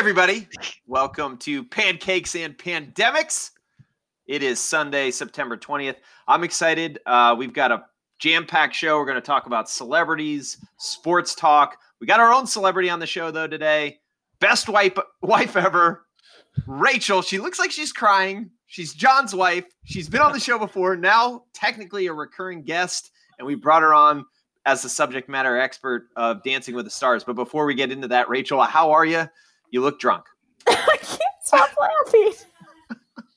everybody. Welcome to Pancakes and Pandemics. It is Sunday, September 20th. I'm excited. Uh, we've got a jam packed show. We're going to talk about celebrities, sports talk. We got our own celebrity on the show, though, today. Best wife, wife ever, Rachel. She looks like she's crying. She's John's wife. She's been on the show before, now technically a recurring guest. And we brought her on as the subject matter expert of Dancing with the Stars. But before we get into that, Rachel, how are you? You look drunk. I can't stop laughing.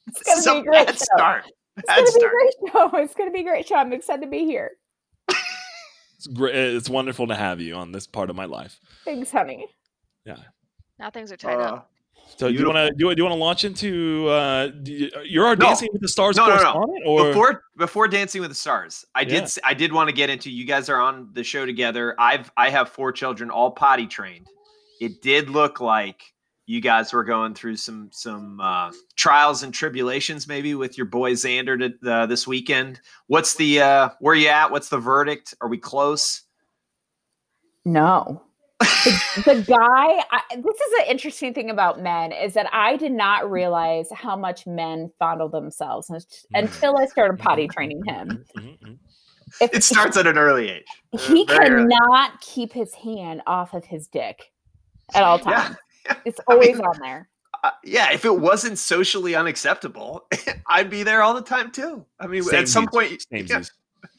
It's gonna So be a great show. start. It's Bad gonna be a great show. It's gonna be a great show. I'm excited to be here. It's great. It's wonderful to have you on this part of my life. Thanks, honey. Yeah. Now things are tied Uh, up. So do you want to do, you want to launch into uh, you, you're our No. Dancing with the Stars No, no, no. correspondent, or before before Dancing with the Stars, I did Yeah. s- I did want to get into. You guys are on the show together. I've I have four children, all potty trained. It did look like you guys were going through some some uh, trials and tribulations, maybe with your boy Xander to, uh, this weekend. What's the uh, where are you at? What's the verdict? Are we close? No. the, the guy I, this is an interesting thing about men is that i did not realize how much men fondle themselves until i started potty training him Mhm, mhm. if It starts at an early age. he very early. cannot keep his hand off of his dick at all times yeah. it's I always mean, on there Uh, yeah, if it wasn't socially unacceptable, I'd be there all the time too. I mean, at some point, yeah,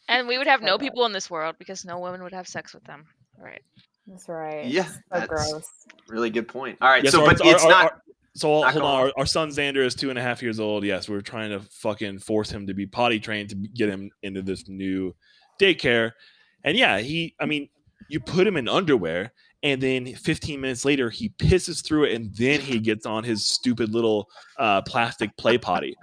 And we would have no people in this world because no women would have sex with them. Right. that's right Yeah, so that's- gross really good point. All right, Yes, so our- but our- it's our- not. our- so not hold going on. Our, our son Xander is two and a half years old. Yes, we're trying to fucking force him to be potty trained to get him into this new daycare. And yeah, he. I mean, you put him in underwear, and then 15 minutes later, he pisses through it, and then he gets on his stupid little uh, plastic play potty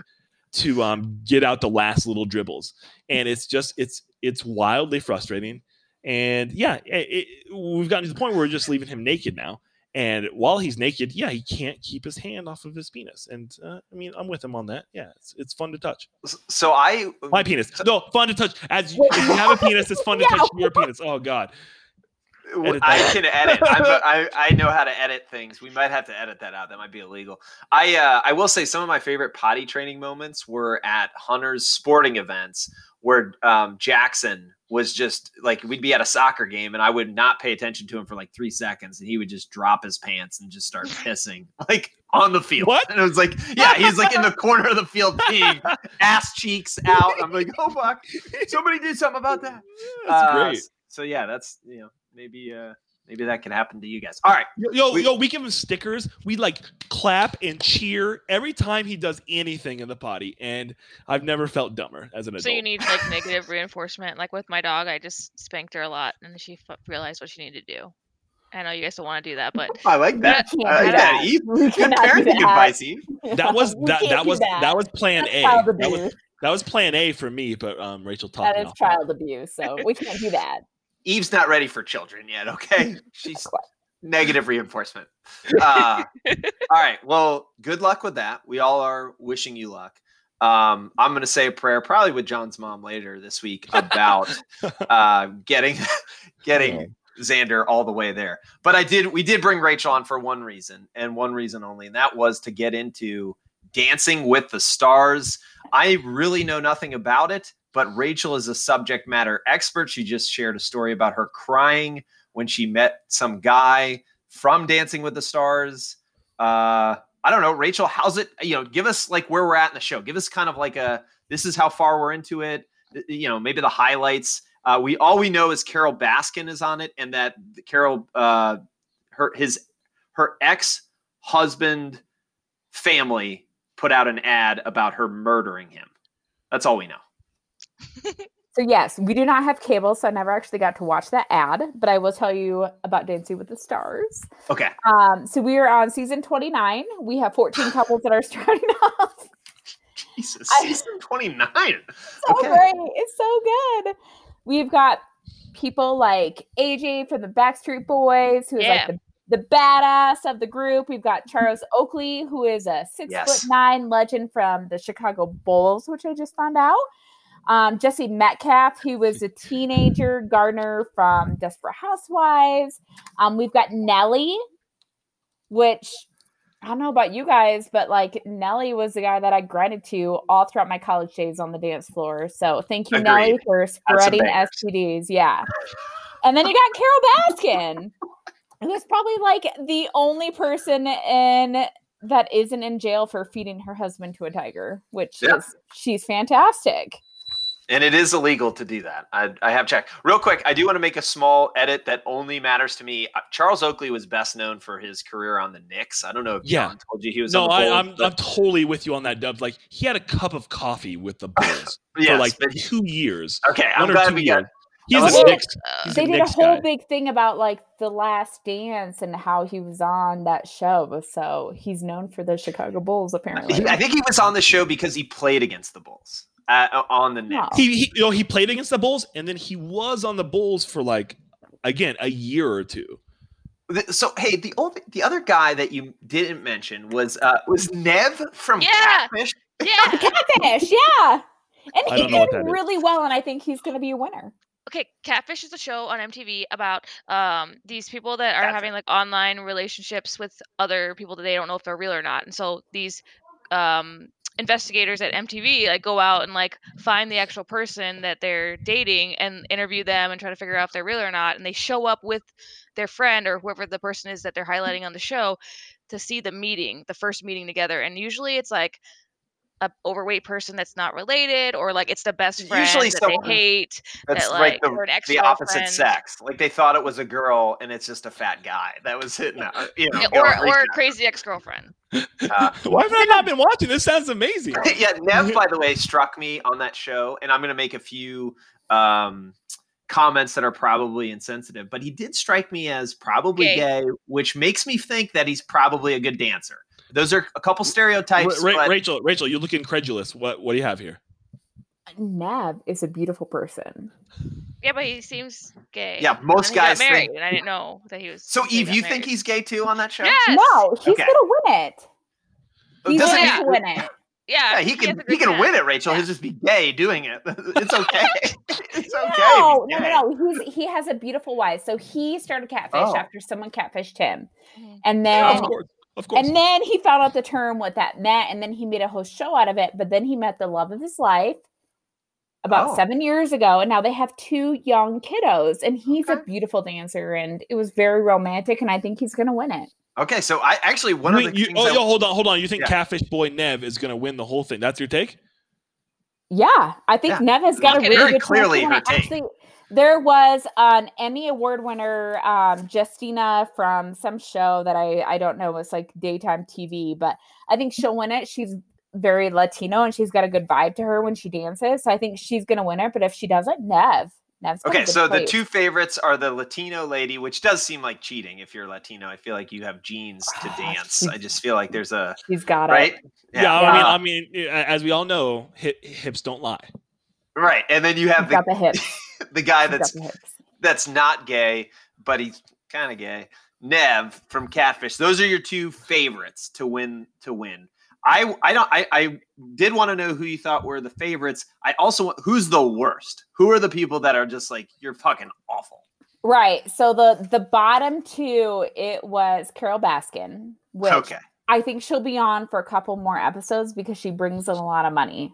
to um, get out the last little dribbles. And it's just it's it's wildly frustrating. And yeah, it, it, we've gotten to the point where we're just leaving him naked now. And while he's naked, yeah, he can't keep his hand off of his penis. And uh, I mean, I'm with him on that. Yeah, it's, it's fun to touch. So I My penis. No, fun to touch. As you, if you have a penis, it's fun to Yeah. touch your penis. Oh God. W- edit I can edit. I'm a, I I know how to edit things. We might have to edit that out. That might be illegal. I uh, I will say some of my favorite potty training moments were at Hunter's sporting events where um, Jackson was just like we'd be at a soccer game and I would not pay attention to him for like three seconds and he would just drop his pants and just start pissing like on the field. What? And it was like, yeah, he's like in the corner of the field peeing, ass cheeks out. I'm like, oh fuck, somebody do something about that. That's Uh, great. So yeah, that's you know maybe uh maybe that can happen to you guys. All right, Yo, yo, we- yo, we give him stickers. We like clap and cheer every time he does anything in the potty. And I've never felt dumber as an adult. So you need like negative reinforcement. Like with my dog, I just spanked her a lot, and she f- realized what she needed to do. I know you guys don't want to do that, but I like that. We I like that. that. Eve. Good parenting advice, Eve. that was that that was that. was plan That's A. That was that was plan A for me, but um Rachel taught that me is child abuse so we can't do that Eve's not ready for children yet. Okay, she's negative reinforcement. Uh, all right. Well, good luck with that. We all are wishing you luck. Um, I'm going to say a prayer, probably with John's mom later this week, about uh, getting getting Xander all the way there. But I did. We did bring Rachel on for one reason and one reason only, and that was to get into Dancing with the Stars. I really know nothing about it, but Rachel is a subject matter expert. She just shared a story about her crying when she met some guy from Dancing with the Stars. Uh, I don't know, Rachel. How's it? You know, give us like where we're at in the show. Give us kind of like a this is how far we're into it. You know, maybe the highlights. Uh, we all we know is Carole Baskin is on it, and that Carole, uh, her his her ex husband family put out an ad about her murdering him. That's all we know. So yes, we do not have cable, so I never actually got to watch that ad, but I will tell you about Dancing with the Stars. Okay. Um, so we are on season 29. We have 14 couples that are starting off. Jesus. Season 29. So Okay. great. It's so good. We've got people like AJ from the Backstreet Boys, who is Yeah. like the, the badass of the group. We've got Charles Oakley, who is a six Yes. foot nine legend from the Chicago Bulls, which I just found out. Um, Jesse Metcalfe, who was a teenager gardener from Desperate Housewives. Um, we've got Nelly, which I don't know about you guys, but like Nelly was the guy that I grinded to all throughout my college days on the dance floor. So thank you, Agreed. Nelly, for spreading. STDs. Yeah. And then you got Carole Baskin, who's probably like the only person in that isn't in jail for feeding her husband to a tiger, which Yeah. is she's fantastic. And it is illegal to do that. I, I have checked. Real quick, I do want to make a small edit that only matters to me. Uh, Charles Oakley was best known for his career on the Knicks. I don't know if Yeah. John told you he was No, on the I, Bulls, I'm but- I'm totally with you on that, Dubs. Like he had a cup of coffee with the Bulls yes, for like but- two years. okay, I'm One or glad two we years. got He's Well, a Knicks. He's they a did a whole guy. big thing about like the last dance and how he was on that show. So he's known for the Chicago Bulls, apparently. I think he was on the show because he played against the Bulls uh, on the Knicks. Oh. He, he you know he played against the Bulls and then he was on the Bulls for like again a year or two. So hey, the only the other guy that you didn't mention was uh was Nev from Yeah. Catfish. yeah. Catfish, yeah. And he don't know what did that is. really well, and I think he's going to be a winner. okay catfish is a show on mtv about um these people that are Catfish. having like online relationships with other people that they don't know if they're real or not and so these um investigators at mtv like go out and like find the actual person that they're dating and interview them and try to figure out if they're real or not and they show up with their friend or whoever the person is that they're highlighting on the show to see the meeting the first meeting together and usually it's like a overweight person that's not related or like it's the best friend Usually that someone- they hate That's that, like like, the, the opposite sex. Like they thought it was a girl and it's just a fat guy. That was it. No, you know, Yeah, or or a crazy ex-girlfriend. Uh, Why have I not been watching? This sounds amazing. yeah, Nev, by the way, struck me on that show, and I'm going to make a few um, comments that are probably insensitive, but he did strike me as probably Gay. gay, which makes me think that he's probably a good dancer. Those are a couple stereotypes. Ra- Ra- but- Rachel, Rachel, you look incredulous. What what do you have here? Nev is a beautiful person. Yeah, but he seems gay. Yeah, most then he got guys think- and I didn't know that he was. so, Eve, you think he's gay too on that show? Yes. No, he's Okay. going to win it. He's Doesn't going he- to win it. Yeah, Yeah, he has can a he can win it, Rachel. Yeah. He'll just be gay doing it. It's okay. it's okay. No, no, no, no. He's, he has a beautiful wife. So he started Catfish Oh. after someone catfished him. Mhm. And Yeah, then of course. And then he found out the term what that meant, and then he made a whole show out of it. But then he met the love of his life about Oh. seven years ago, and now they have two young kiddos. And he's a beautiful dancer, and it was very romantic. And I think he's going to win it. Okay, so I actually one Wait, of the you- oh, I- yo, hold on, hold on. You think Yeah. Catfish Boy Nev is going to win the whole thing? That's your take? Yeah, I think Yeah. Nev has got Okay, a really very good chance clearly win her take. Actually, there was an Emmy Award winner, um, Justina from some show that I I don't know. It's like daytime TV, but I think she'll win it. She's very Latino and she's got a good vibe to her when she dances. So I think she's gonna win it. But if she doesn't, Nev. Nev's got a Okay, good so the two favorites are the Latino lady, which does seem like cheating if you're Latino. I feel like you have genes to Ah, dance. I just feel like there's a she's got right. it. Yeah, I mean, I mean, as we all know, hip, hips don't lie. right, and then you have She's got the the hips. the guy that's that's not gay, but he's kind of gay. Nev from Catfish. Those are your two favorites to win. To win. I I don't. I I did want to know who you thought were the favorites. I also want who's the worst. Who are the people that are just like you're fucking awful. Right. So the the bottom two, it was Carole Baskin, which Okay. I think she'll be on for a couple more episodes because she brings in a lot of money.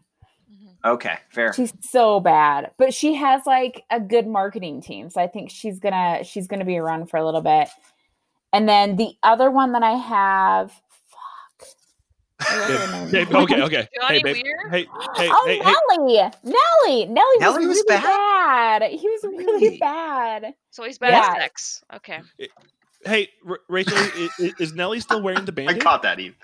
Mhm. Okay. Fair. She's so bad, but she has like a good marketing team, so I think she's gonna she's gonna be around for a little bit. And then the other one that I have, fuck. I wrote her name Babe, down. okay, okay. Hey, babe. Weir? Hey, hey, oh, hey, hey. Nelly, Nelly, Nelly, Nelly was, was really bad? bad. He was Really? really bad. So he's bad Yeah. at sex. Okay. Hey, R- Rachel, is, is Nelly still wearing the band? I caught that, Eve.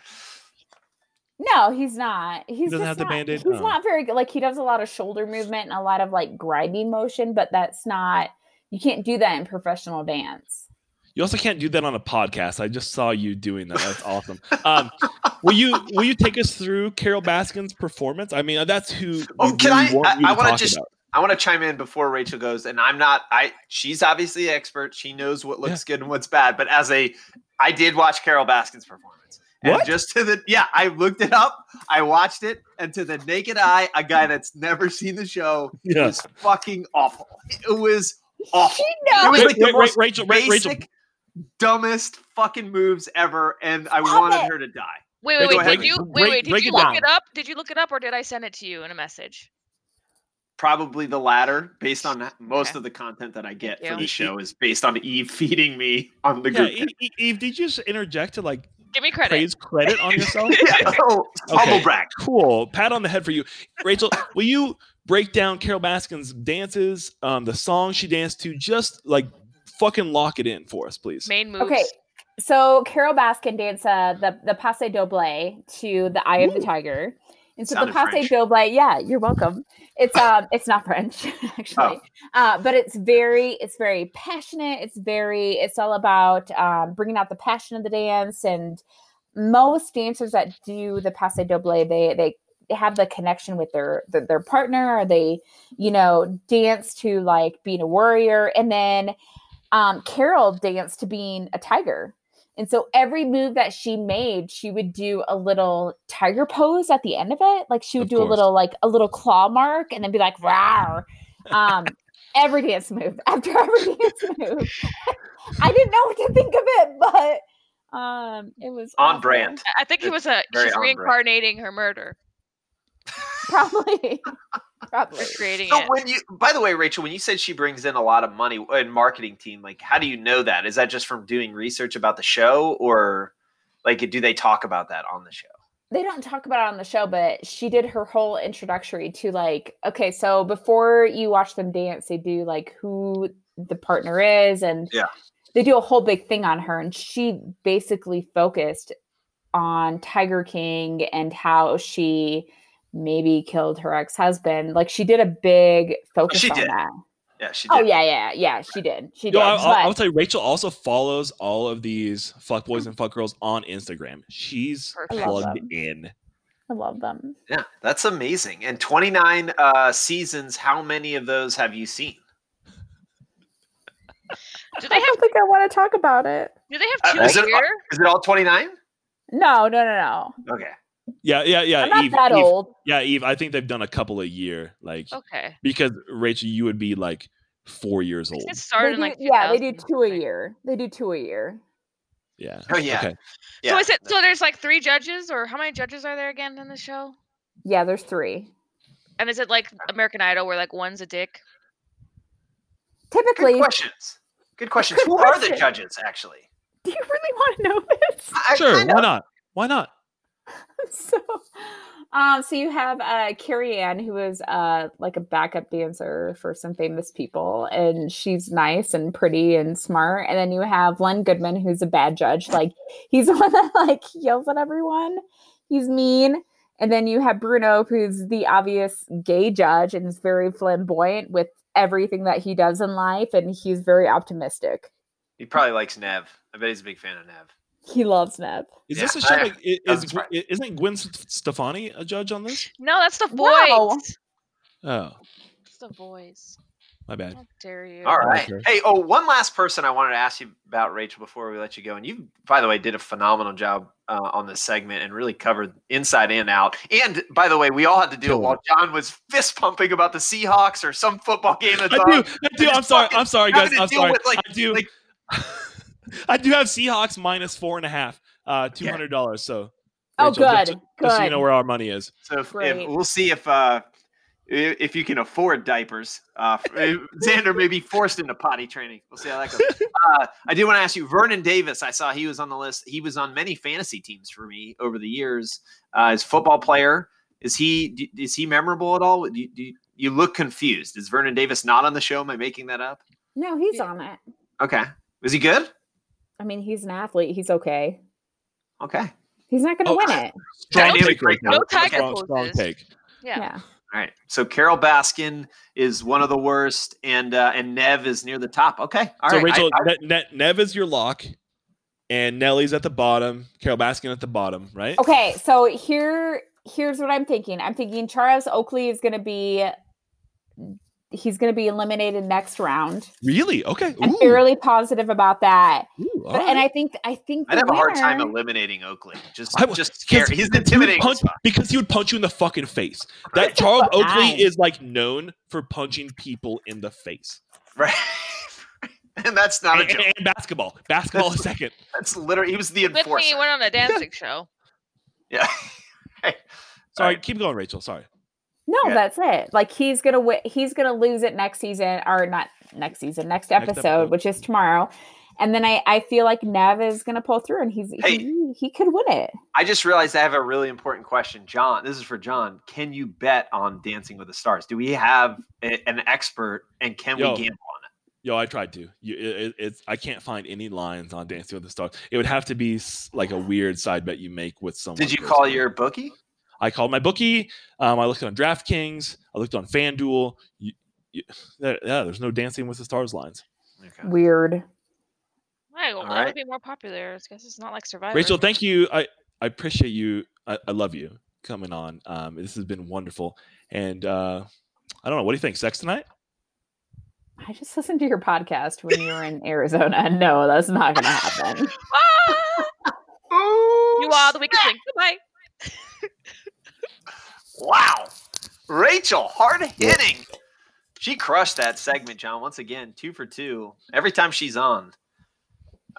No, he's not. He's doesn't just have the not, Band-Aid? He's Oh. not very good. Like he does a lot of shoulder movement and a lot of like grinding motion, but that's not. You can't do that in professional dance. You also can't do that on a podcast. I just saw you doing that. That's awesome. Um, will you will you take us through Carole Baskin's performance? I mean, that's who. Oh, we can really I- want I- I to wanna just- about. I want to chime in before Rachel goes, and I'm not. I she's obviously the expert. She knows what looks good and what's bad. But as a, I did watch Carole Baskin's performance, and just to the yeah, I looked it up. I watched it, and to the naked eye, a guy that's never seen the show it Yeah. was fucking awful. It was awful. No, It was Wait, like the wait, wait, most Rachel, Ra- Rachel, basic- dumbest fucking moves ever, and I Stop wanted it. her to die. Wait, Break wait, wait. Did you wait, wait? Did you it look down. it up? Did you look it up, or did I send it to you in a message? Probably the latter, based on most Okay. of the content that I get Thank for the show is based on Eve feeding me on the Yeah, group. Eve, Eve- Eve, did you just interject to like Give me credit. praise credit on yourself? yeah, oh, humble Okay. brag. Cool. Pat on the head for you. Rachel, will you break down Carole Baskin's dances, um, the song she danced to, just like fucking lock it in for us, please? Main moves. Okay, so Carole Baskin danced uh, the the Passe Doble to the Eye of the Tiger, and so Sounded the Passe French. Doble, yeah, you're welcome. It's um, it's not French actually, uh, but it's very it's very passionate. It's very it's all about um, bringing out the passion of the dance, and most dancers that do the Passe Doble, they they have the connection with their, their their partner, or they you know dance to like being a warrior, and then um, Carole danced to being a tiger. And so every move that she made, she would do a little tiger pose at the end of it. Like she would Of do a little like a little claw mark and then be like, "Rawr." Um, every dance move after every dance move. I didn't know what to think of it, but um it was On awesome. brand. I- I think it was a she's on brand. reincarnating her murder, Probably. Probably. recreating So it. when you, by the way, Rachel, when you said she brings in a lot of money in marketing team, like how do you know that? Is that just from doing research about the show, or like do they talk about that on the show? they don't talk about it on the show, but she did her whole introductory to like, okay, so before you watch them dance, they do like who the partner is, and Yeah. they do a whole big thing on her, and she basically focused on Tiger King and how she maybe killed her ex husband. Like she did a big focus she on did. that. Yeah, she did. Oh yeah, yeah, yeah. She did. She did. Yo, I, but I, I will tell you, Rachel also follows all of these fuck boys and fuck girls on Instagram. She's Perfect. Plugged them. in. I love them. Yeah, that's amazing. And 29 uh, seasons, how many of those have you seen? Do they I have don't think I want to talk about it. do they Uh, have two is a it- year? Is it all 29? No, no, no, no. Okay. Yeah, yeah, yeah. I'm not Eve, that Eve- old. Yeah, Eve. I think they've done a couple a year, like Okay. because Rachel, you would be like four years old. It They started do, like yeah, they do two a year. They do two a year. Yeah. Oh, yeah. Okay. Yeah. So is it so there's like three judges or how many judges are there again in the show? Yeah, there's three. And is it like American Idol where like one's a dick? Good Typically, questions. Good questions. Good Who are the judges, actually? do you really want to know this? I Sure. kinda- Why not? Why not? so, um, so you have uh, Carrie Ann, who is uh like a backup dancer for some famous people, and she's nice and pretty and smart. And then you have Len Goodman, who's a bad judge. Like he's the one that like yells at everyone. He's mean. And then you have Bruno, who's the obvious gay judge and is very flamboyant with everything that he does in life, and he's very optimistic. He probably likes Nev. I bet he's a big fan of Nev. He loves Nev. Is Yeah, this a show? I- Like, i- is, right. isn't Gwen Stefani a judge on this? No, that's the No. voice. Oh, It's the voice. my bad. How dare you? All right. Okay. Hey, oh, one last person I wanted to ask you about, Rachel, before we let you go. And you, by the way, did a phenomenal job uh, on this segment and really covered inside and out. And by the way, we all had to do it while John was fist pumping about the Seahawks or some football game that's I on. do. I do. I'm sorry. I'm sorry, guys. I'm sorry. with, like- I do. like- I do have Seahawks minus four and a half, uh, two hundred dollars. So, Oh, Rachel, just- good, Just, so you know where our money is. So if, if we'll see if uh, if you can afford diapers. Uh, if Xander may be forced into potty training. We'll see how that goes. Uh, I do want to ask you, Vernon Davis. I saw he was on the list. He was on many fantasy teams for me over the years. Uh, as football player, is he d- is he memorable at all? Do you, do you, you look confused? Is Vernon Davis not on the show? Am I making that up? No, he's Yeah. on it. Okay, was he good? I mean, he's an athlete. He's okay. Okay, He's not going to Oh, win I- it. Strong Dynamic take. right breakdown. there. No tiger strong, strong poses. take. Yeah. Yeah. all right. So Carole Baskin is one of the worst, and uh, and Nev is near the top. Okay, all so right. I- Rachel, I- Ne- Ne- Nev is your lock, and Nelly's at the bottom. Carole Baskin at the bottom, right? Okay, so here here's what I'm thinking. I'm thinking Charles Oakley is going to be he's going to be eliminated next round. Really? Okay. I'm Ooh. fairly positive about that. Ooh, all But, and. I think I think I'd the have a hard time eliminating Oakley. Just, I w- just scary. because He's he would intimidating. punch- because he would punch you in the fucking face. That Right. Charles Fine. Oakley is like known for punching people in the face. Right. and that's not a joke. and- and basketball. Basketball is second. That's literally he was the Good thing enforcer. he went on a dancing show. yeah. Hey. Sorry, Right. keep going, Rachel. Sorry. No, Yeah. that's it. Like he's gonna win. he's gonna lose it next season or not next season, next episode, episode. which is tomorrow. And then I, I feel like Nev is gonna pull through and he's Hey. he, he could win it. I just realized I have a really important question, John. This is for John. Can you bet on Dancing with the Stars? Do we have a- an expert, and can Yo. we gamble on it? Yo, I tried to. You, it, it- it's I can't find any lines on Dancing with the Stars. It would have to be like a weird side bet you make with someone. Did you call to your bookie? I called my bookie. Um, I looked on DraftKings. I looked on FanDuel. You, you, there, yeah, there's no Dancing with the Stars lines. Okay. Weird. Right, well, All that right. would be more popular. I guess it's not like Survivor. Rachel, thank you. I, I appreciate you. I, I love you coming on. Um, this has been wonderful. And uh, I don't know. What do you think? Sex tonight? I just listened to your podcast when you were in Arizona. No, that's not gonna happen. Ah! you are the weakest link. Goodbye. Wow. Rachel, hard hitting. She crushed that segment, John. Once again, two for two. Every time she's on.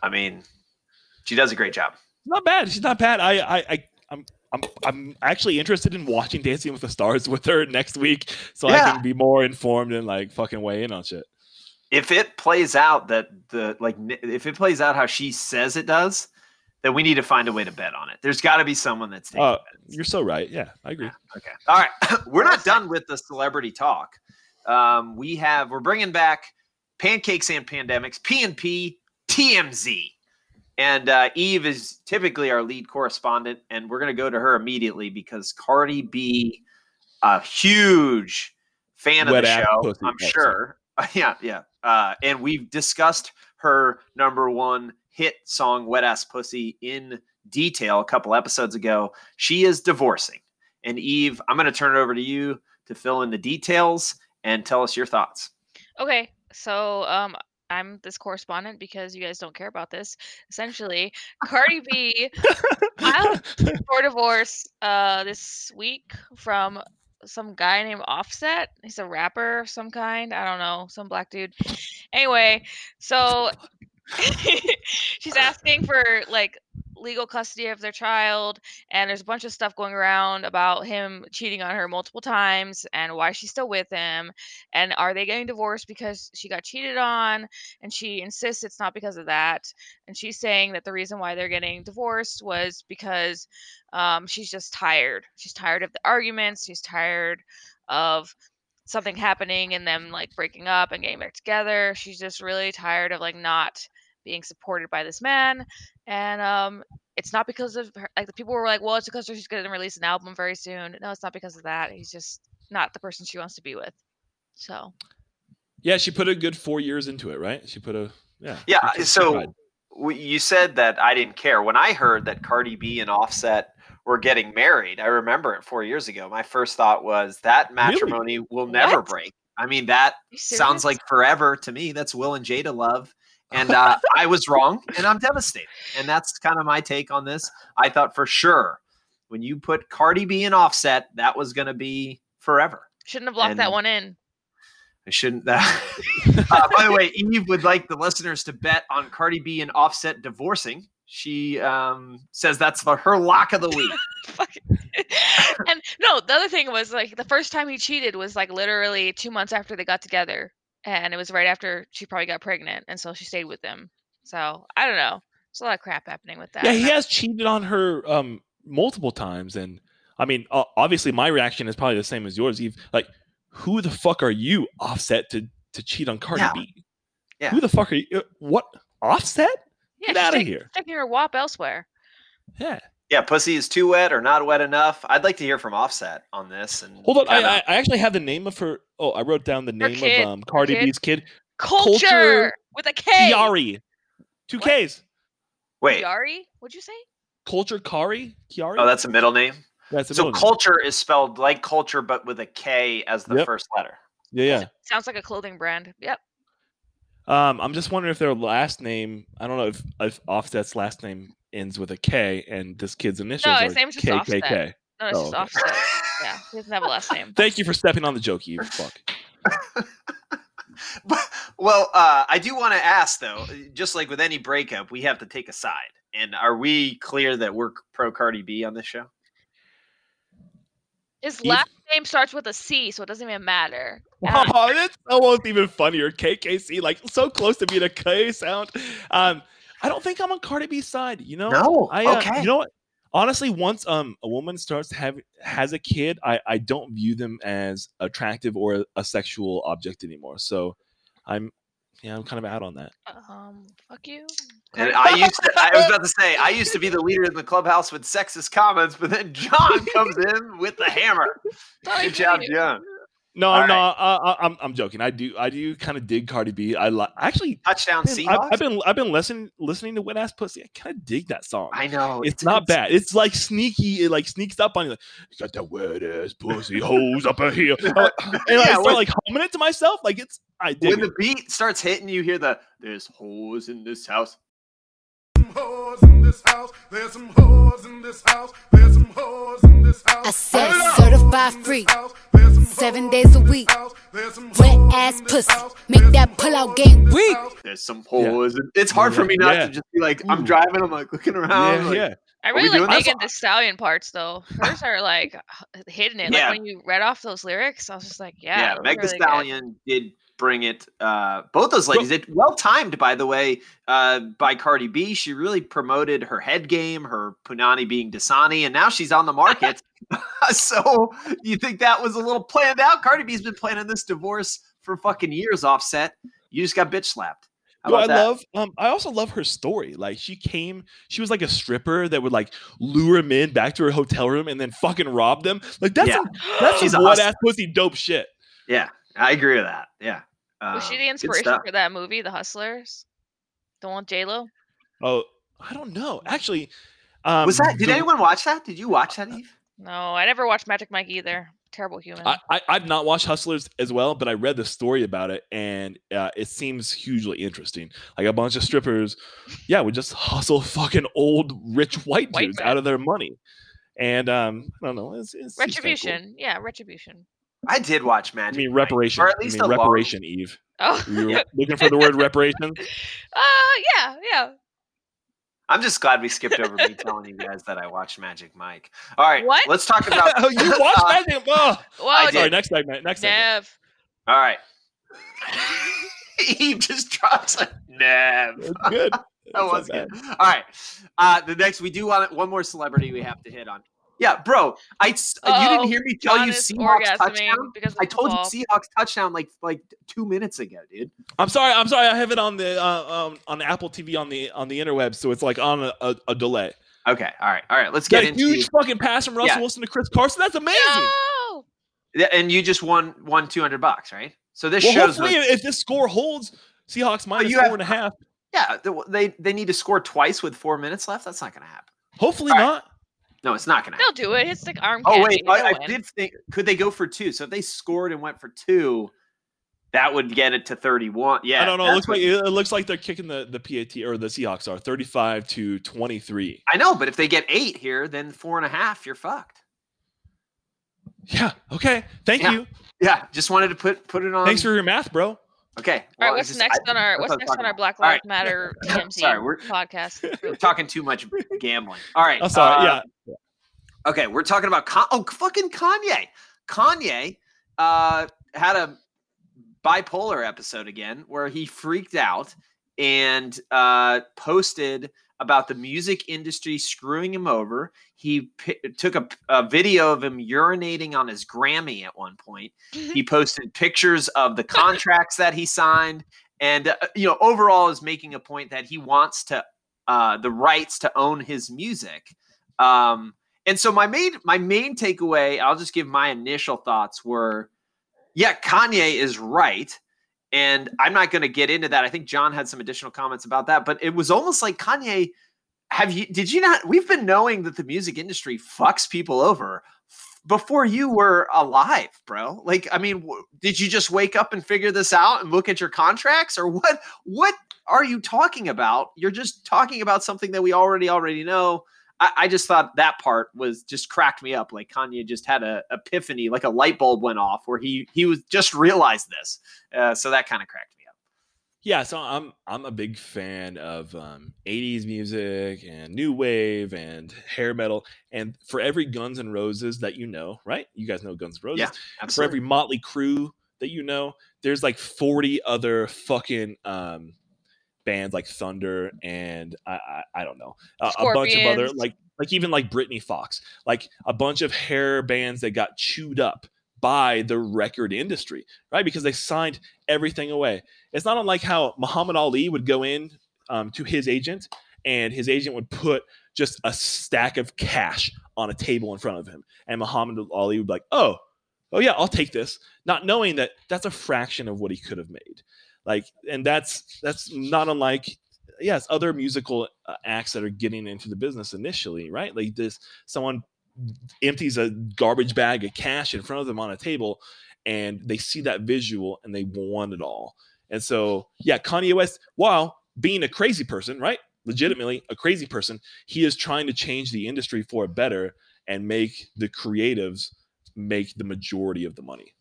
I mean, she does a great job. Not bad. She's not bad. I, I, I I'm, I'm, I'm actually interested in watching Dancing with the Stars with her next week, so I can be more informed and like fucking weigh in on shit. If it plays out that the like if it plays out how she says it does, then we need to find a way to bet on it. There's got to be someone that's taking Uh. You're so right. Yeah, I agree. Okay. All right. we're not done with the celebrity talk. Um, we have we're bringing back pancakes and pandemics, P&P, TMZ. And uh, Eve is typically our lead correspondent, and we're going to go to her immediately because Cardi B, a huge fan of the show, pussy. I'm sure. yeah, yeah. Uh, and we've discussed her number one hit song, Wet Ass Pussy, in detail a couple episodes ago. She is divorcing. And Eve, I'm going to turn it over to you to fill in the details and tell us your thoughts. Okay, so um, I'm this correspondent because you guys don't care about this. Essentially, Cardi B filed for divorce uh this week from some guy named Offset. He's a rapper of some kind. I don't know, some black dude. Anyway, so she's asking for like legal custody of their child and there's a bunch of stuff going around about him cheating on her multiple times and why she's still with him and are they getting divorced because she got cheated on? And she insists it's not because of that and she's saying that the reason why they're getting divorced was because um, she's just tired. She's tired of the arguments she's tired of something happening and them like breaking up and getting back together. She's just really tired of like not being supported by this man and um it's not because of her like the people were like well it's because she's going to release an album very soon no it's not because of that he's just not the person she wants to be with so Yeah, she put a good four years into it, right? She put a yeah. Yeah. she- she So w- you said that I didn't care. When I heard that Cardi B and Offset were getting married, I remember it four years ago. My first thought was that matrimony will never What? break. I mean, that sounds like forever to me. That's Will and Jada love. And uh, I was wrong, and I'm devastated. And that's kind of my take on this. I thought for sure when you put Cardi B and Offset, that was going to be forever. shouldn't have locked that one in I shouldn't. That. uh, by the way, Eve would like the listeners to bet on Cardi B and Offset divorcing. She um, says that's the, her lock of the week. And no, the other thing was like the first time he cheated was like literally two months after they got together, and it was right after she probably got pregnant, and so she stayed with him. So I don't know. There's a lot of crap happening with that. Yeah, he has cheated on her um multiple times, and I mean, o- obviously, my reaction is probably the same as yours. Eve, like, who the fuck are you, Offset, to to cheat on Cardi Yeah. B? Yeah. Who the fuck are you? uh, What Offset? yeah, Get she's outta taking- here. Taking her WAP elsewhere. Yeah. Yeah, pussy is too wet or not wet enough. I'd like to hear from Offset on this. And Hold on, I, kinda- I I actually have the name of her. Oh, I wrote down the Her name kid, of um Cardi kid. B's kid, Culture, Culture with a K. Kiari. Two What? Ks. wait. Kiari? What'd you say? Culture Kari? Kiari? Oh, that's a middle name. that's the So middle name. culture is spelled like culture, but with a K as the Yep. first letter. Yeah, yeah. Sounds like a clothing brand. Yep. Um, I'm just wondering if their last name. I don't know if, if Offset's last name ends with a K and this kid's initials his are name's just KKK. Offset. No, it's Oh, just okay. offset. Yeah, he doesn't have a last name. Thank you for stepping on the joke, Eve. Fuck. But Well, uh, I do want to ask though, just like with any breakup, we have to take a side. And are we clear that we're pro Cardi B on this show? His Eve- last name starts with a C, so it doesn't even matter. Oh, that's almost even funnier. KKC, like so close to being a K sound. Um, I don't think I'm on Cardi B's side. You know, No. I uh, okay. you know what? Honestly, once um a woman starts having has a kid, I I don't view them as attractive or a, a sexual object anymore. So I'm yeah, I'm kind of out on that. Um, fuck you. and I used to, I was about to say, I used to be the leader in the clubhouse with sexist comments, but then John comes in with the hammer. Good job. John. No, All no, right. uh, uh, I'm I'm joking. I do I do kind of dig Cardi B. I like actually. Touchdown man, Seahawks. I've, I've been I've been listening listening to Wet Ass Pussy. I kind of dig that song. I know it's a not good bad. It's like sneaky. It like sneaks up on you. Like, you got that wet ass pussy hoes up a here. And I start when- like humming it to myself. Like it's I dig when it. the beat starts hitting, you hear the "There's holes in this house." Some whores in this house. There's some whores in this house. There's some whores in this house. I said certified In this free. house. There's some Seven days a week. house. There's some Wet ass in this pussy. Make that some pull out game weak. There's some holes. in- It's hard for me not Yeah. to just be like, I'm mm. driving. I'm like looking around. yeah, like, yeah. I really like doing this? Megan Thee Stallion parts though. Hers are like h- hidden it. Yeah. Like when you read off those lyrics, I was just like, yeah. yeah, those Meg are the really good. Stallion did bring it. Uh, both those ladies, it well timed, by the way, uh, by Cardi B. She really promoted her head game, her punani being Dasani, and now she's on the market. so you think that was a little planned out? Cardi B's been planning this divorce for fucking years. Offset, you just got bitch slapped. How Well, I that? love. Um, I also love her story. Like she came, she was like a stripper that would like lure men back to her hotel room and then fucking rob them. Like that's Yeah. some, that's She's a ass pussy dope shit. Yeah, I agree with that. Yeah. Was she Um, the inspiration for that movie, The Hustlers? The one with J Lo? Oh, I don't know. Actually, um, Was that? Did the- anyone watch that? Did you watch that, Eve? No, I never watched Magic Mike either. Terrible human. I, I, I've not watched Hustlers as well, but I read the story about it, and uh, it seems hugely interesting. Like a bunch of strippers, yeah, would just hustle fucking old rich white White dudes men. out of their money, and um, I don't know. It's, it's, it's cool. retribution. Yeah, retribution. I did watch Magic. I mean reparation. or at I least mean a long- reparation, Eve. Oh, You were looking for the word reparation? uh, yeah, yeah. I'm just glad we skipped over me telling you guys that I watched Magic Mike. All right, What? let's talk about. oh, you watched Uh, Magic? Oh, Well, did. sorry. Next segment. Next segment. Nev. All right. he just drops a nev. That's good. That was not good. All right. Uh, the next, we do want one more celebrity we have to hit on. Yeah, bro. I you Uh-oh, didn't hear me tell John you is Seahawks touchdown. because I told you. Seahawks touchdown like like two minutes ago, dude. I'm sorry. I'm sorry. I have it on the uh, um, on Apple TV on the on the interwebs, so it's like on a, a, a delay. Okay. All right. All right. Let's get a into huge fucking pass from Russell Yeah. Wilson to Chris Carson. That's amazing. No! Yeah, and you just won won two hundred bucks, right? So this Well, shows. hopefully, what- if this score holds, Seahawks minus you four have- and a half. yeah, they they need to score twice with four minutes left. That's not going to happen. Hopefully All right. Not. No, it's not going to happen. They'll do it. It's like arm Oh wait, I, I did think could they go for two? So if they scored and went for two, that would get it to thirty-one. Yeah, I don't know. It looks what- like it looks like they're kicking the the PAT or the Seahawks are 35 to 23. I know, but if they get eight here, then four and a half, you're fucked. Yeah. Okay. Thank Yeah. you. Yeah, just wanted to put put it on. Thanks for your math, bro. Okay. All right, well, what's just- next I- on our what's next on our. Black Lives right. Matter TMZ Sorry, we're- podcast? We're talking too much gambling. All right. I'm sorry. uh, yeah. Okay, we're talking about Con- oh fucking Kanye. Kanye uh, had a bipolar episode again where he freaked out and uh, posted about the music industry screwing him over. He pi took a, a video of him urinating on his Grammy at one point. He posted pictures of the contracts that he signed, and uh, you know, overall is making a point that he wants to uh, the rights to own his music. Um, and so my main my main takeaway, I'll just give my initial thoughts were, yeah, Kanye is right. And I'm not going to get into that. I think John had some additional comments about that, but it was almost like Kanye. Have you? Did you not? We've been knowing that the music industry fucks people over before you were alive, bro. Like, I mean, w- did you just wake up and figure this out and look at your contracts, or what? What are you talking about? You're just talking about something that we already already know. I, I just thought that part was just cracked me up. Like Kanye just had a epiphany, like a light bulb went off, where he he was just realized this. Uh, so that kind of cracked me up. Yeah, so I'm I'm a big fan of um, 80s music and new wave and hair metal. And for every Guns and Roses that you know, right? You guys know Guns N' Roses. Yeah, for every Mötley Crüe that you know, there's like 40 other fucking um, bands like Thunder and I I, I don't know a, a bunch of other like like even like Britny Fox, like a bunch of hair bands that got chewed up by the record industry, right? Because they signed everything away. It's not unlike how Muhammad Ali would go in um, to his agent, and his agent would put just a stack of cash on a table in front of him, and Muhammad Ali would be like, "Oh, oh yeah, I'll take this," not knowing that that's a fraction of what he could have made. Like, and that's that's not unlike yes, other musical uh, acts that are getting into the business initially, right? Like this, someone empties a garbage bag of cash in front of them on a table, and they see that visual and they want it all. And so, yeah, Kanye West, while being a crazy person, right? Legitimately a crazy person, he is trying to change the industry for better and make the creatives make the majority of the money.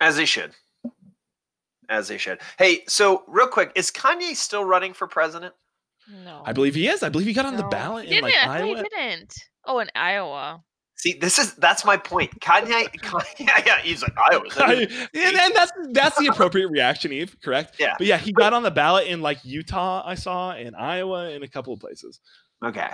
As they should. As they should. Hey, so real quick, is Kanye still running for president? No. I believe he is. I believe he got on the ballot He in like didn't. I Iowa. he didn't. Oh, in Iowa. See, this is that's my point. Kanye, Kanye yeah, he's like Iowa. and, and that's that's the appropriate reaction, Eve. Correct. Yeah. But yeah, he got on the ballot in like Utah, I saw, in Iowa, and a couple of places. Okay.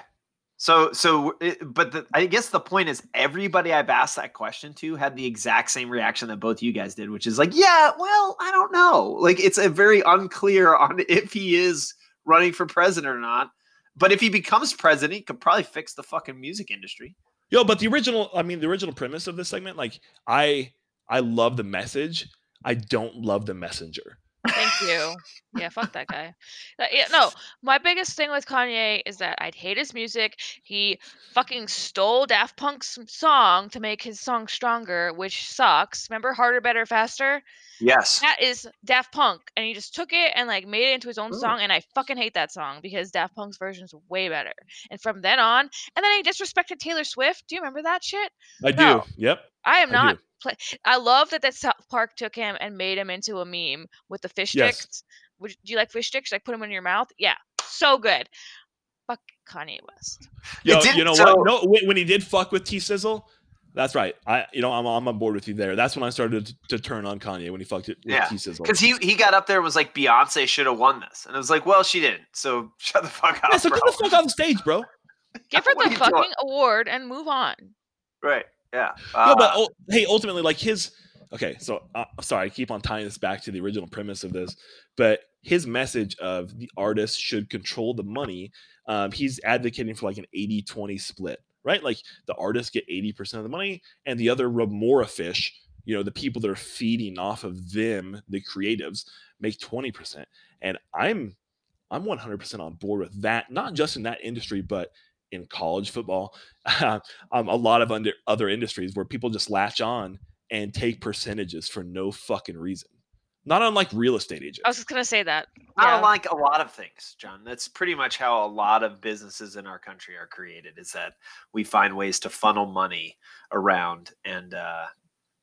So, so, it- but the, I guess the point is, everybody I've asked that question to had the exact same reaction that both you guys did, which is like, yeah, well, I don't know. Like, it's a very unclear on if he is running for president or not. But if he becomes president, he could probably fix the fucking music industry. Yo, but the original, I mean, the original premise of this segment, like I, I love the message. I don't love the messenger. Thank you. Yeah, fuck that guy. Uh, yeah, no, my biggest thing with Kanye is that I'd hate his music. He fucking stole Daft Punk's song to make his song stronger, which sucks. Remember Harder, Better, Faster? Yes. That is Daft Punk, and he just took it and like made it into his own Ooh. song, and I fucking hate that song because Daft Punk's version is way better. And from then on, and then he disrespected Taylor Swift. Do you remember that shit? I do. Yep. I am I not. do. Play- I love that that South Park took him and made him into a meme with the fish Yes. sticks. Would, do you like fish sticks? Like put them in your mouth? Yeah, so good. Fuck Kanye West. Yo, you know so- what? No, when, when he did fuck with T Sizzle, that's right. I, you know, I'm, I'm on board with you there. That's when I started to, to turn on Kanye when he fucked it with Yeah, T Sizzle. Because he, he got up there and was like, Beyonce should have won this. And it was like, well, she didn't. So shut the fuck up. Yeah, so bro. get the fuck off the stage, bro. Give her the are you doing? fucking award and move on. Right. Yeah. no, but Uh, ul- hey, ultimately, like his. Okay, so uh, sorry, I keep on tying this back to the original premise of this, but his message of the artist should control the money. Um, he's advocating for like an 80 20 split, right? Like the artists get 80% of the money, and the other remora fish, you know, the people that are feeding off of them, the creatives, make 20%. And I'm I'm 100% on board with that, not just in that industry, but in college football, um, a lot of under, other industries where people just latch on and take percentages for no fucking reason. Not unlike real estate agents. I was just gonna say that. I Yeah. don't like a lot of things, John. That's pretty much how a lot of businesses in our country are created. Is that we find ways to funnel money around, and uh,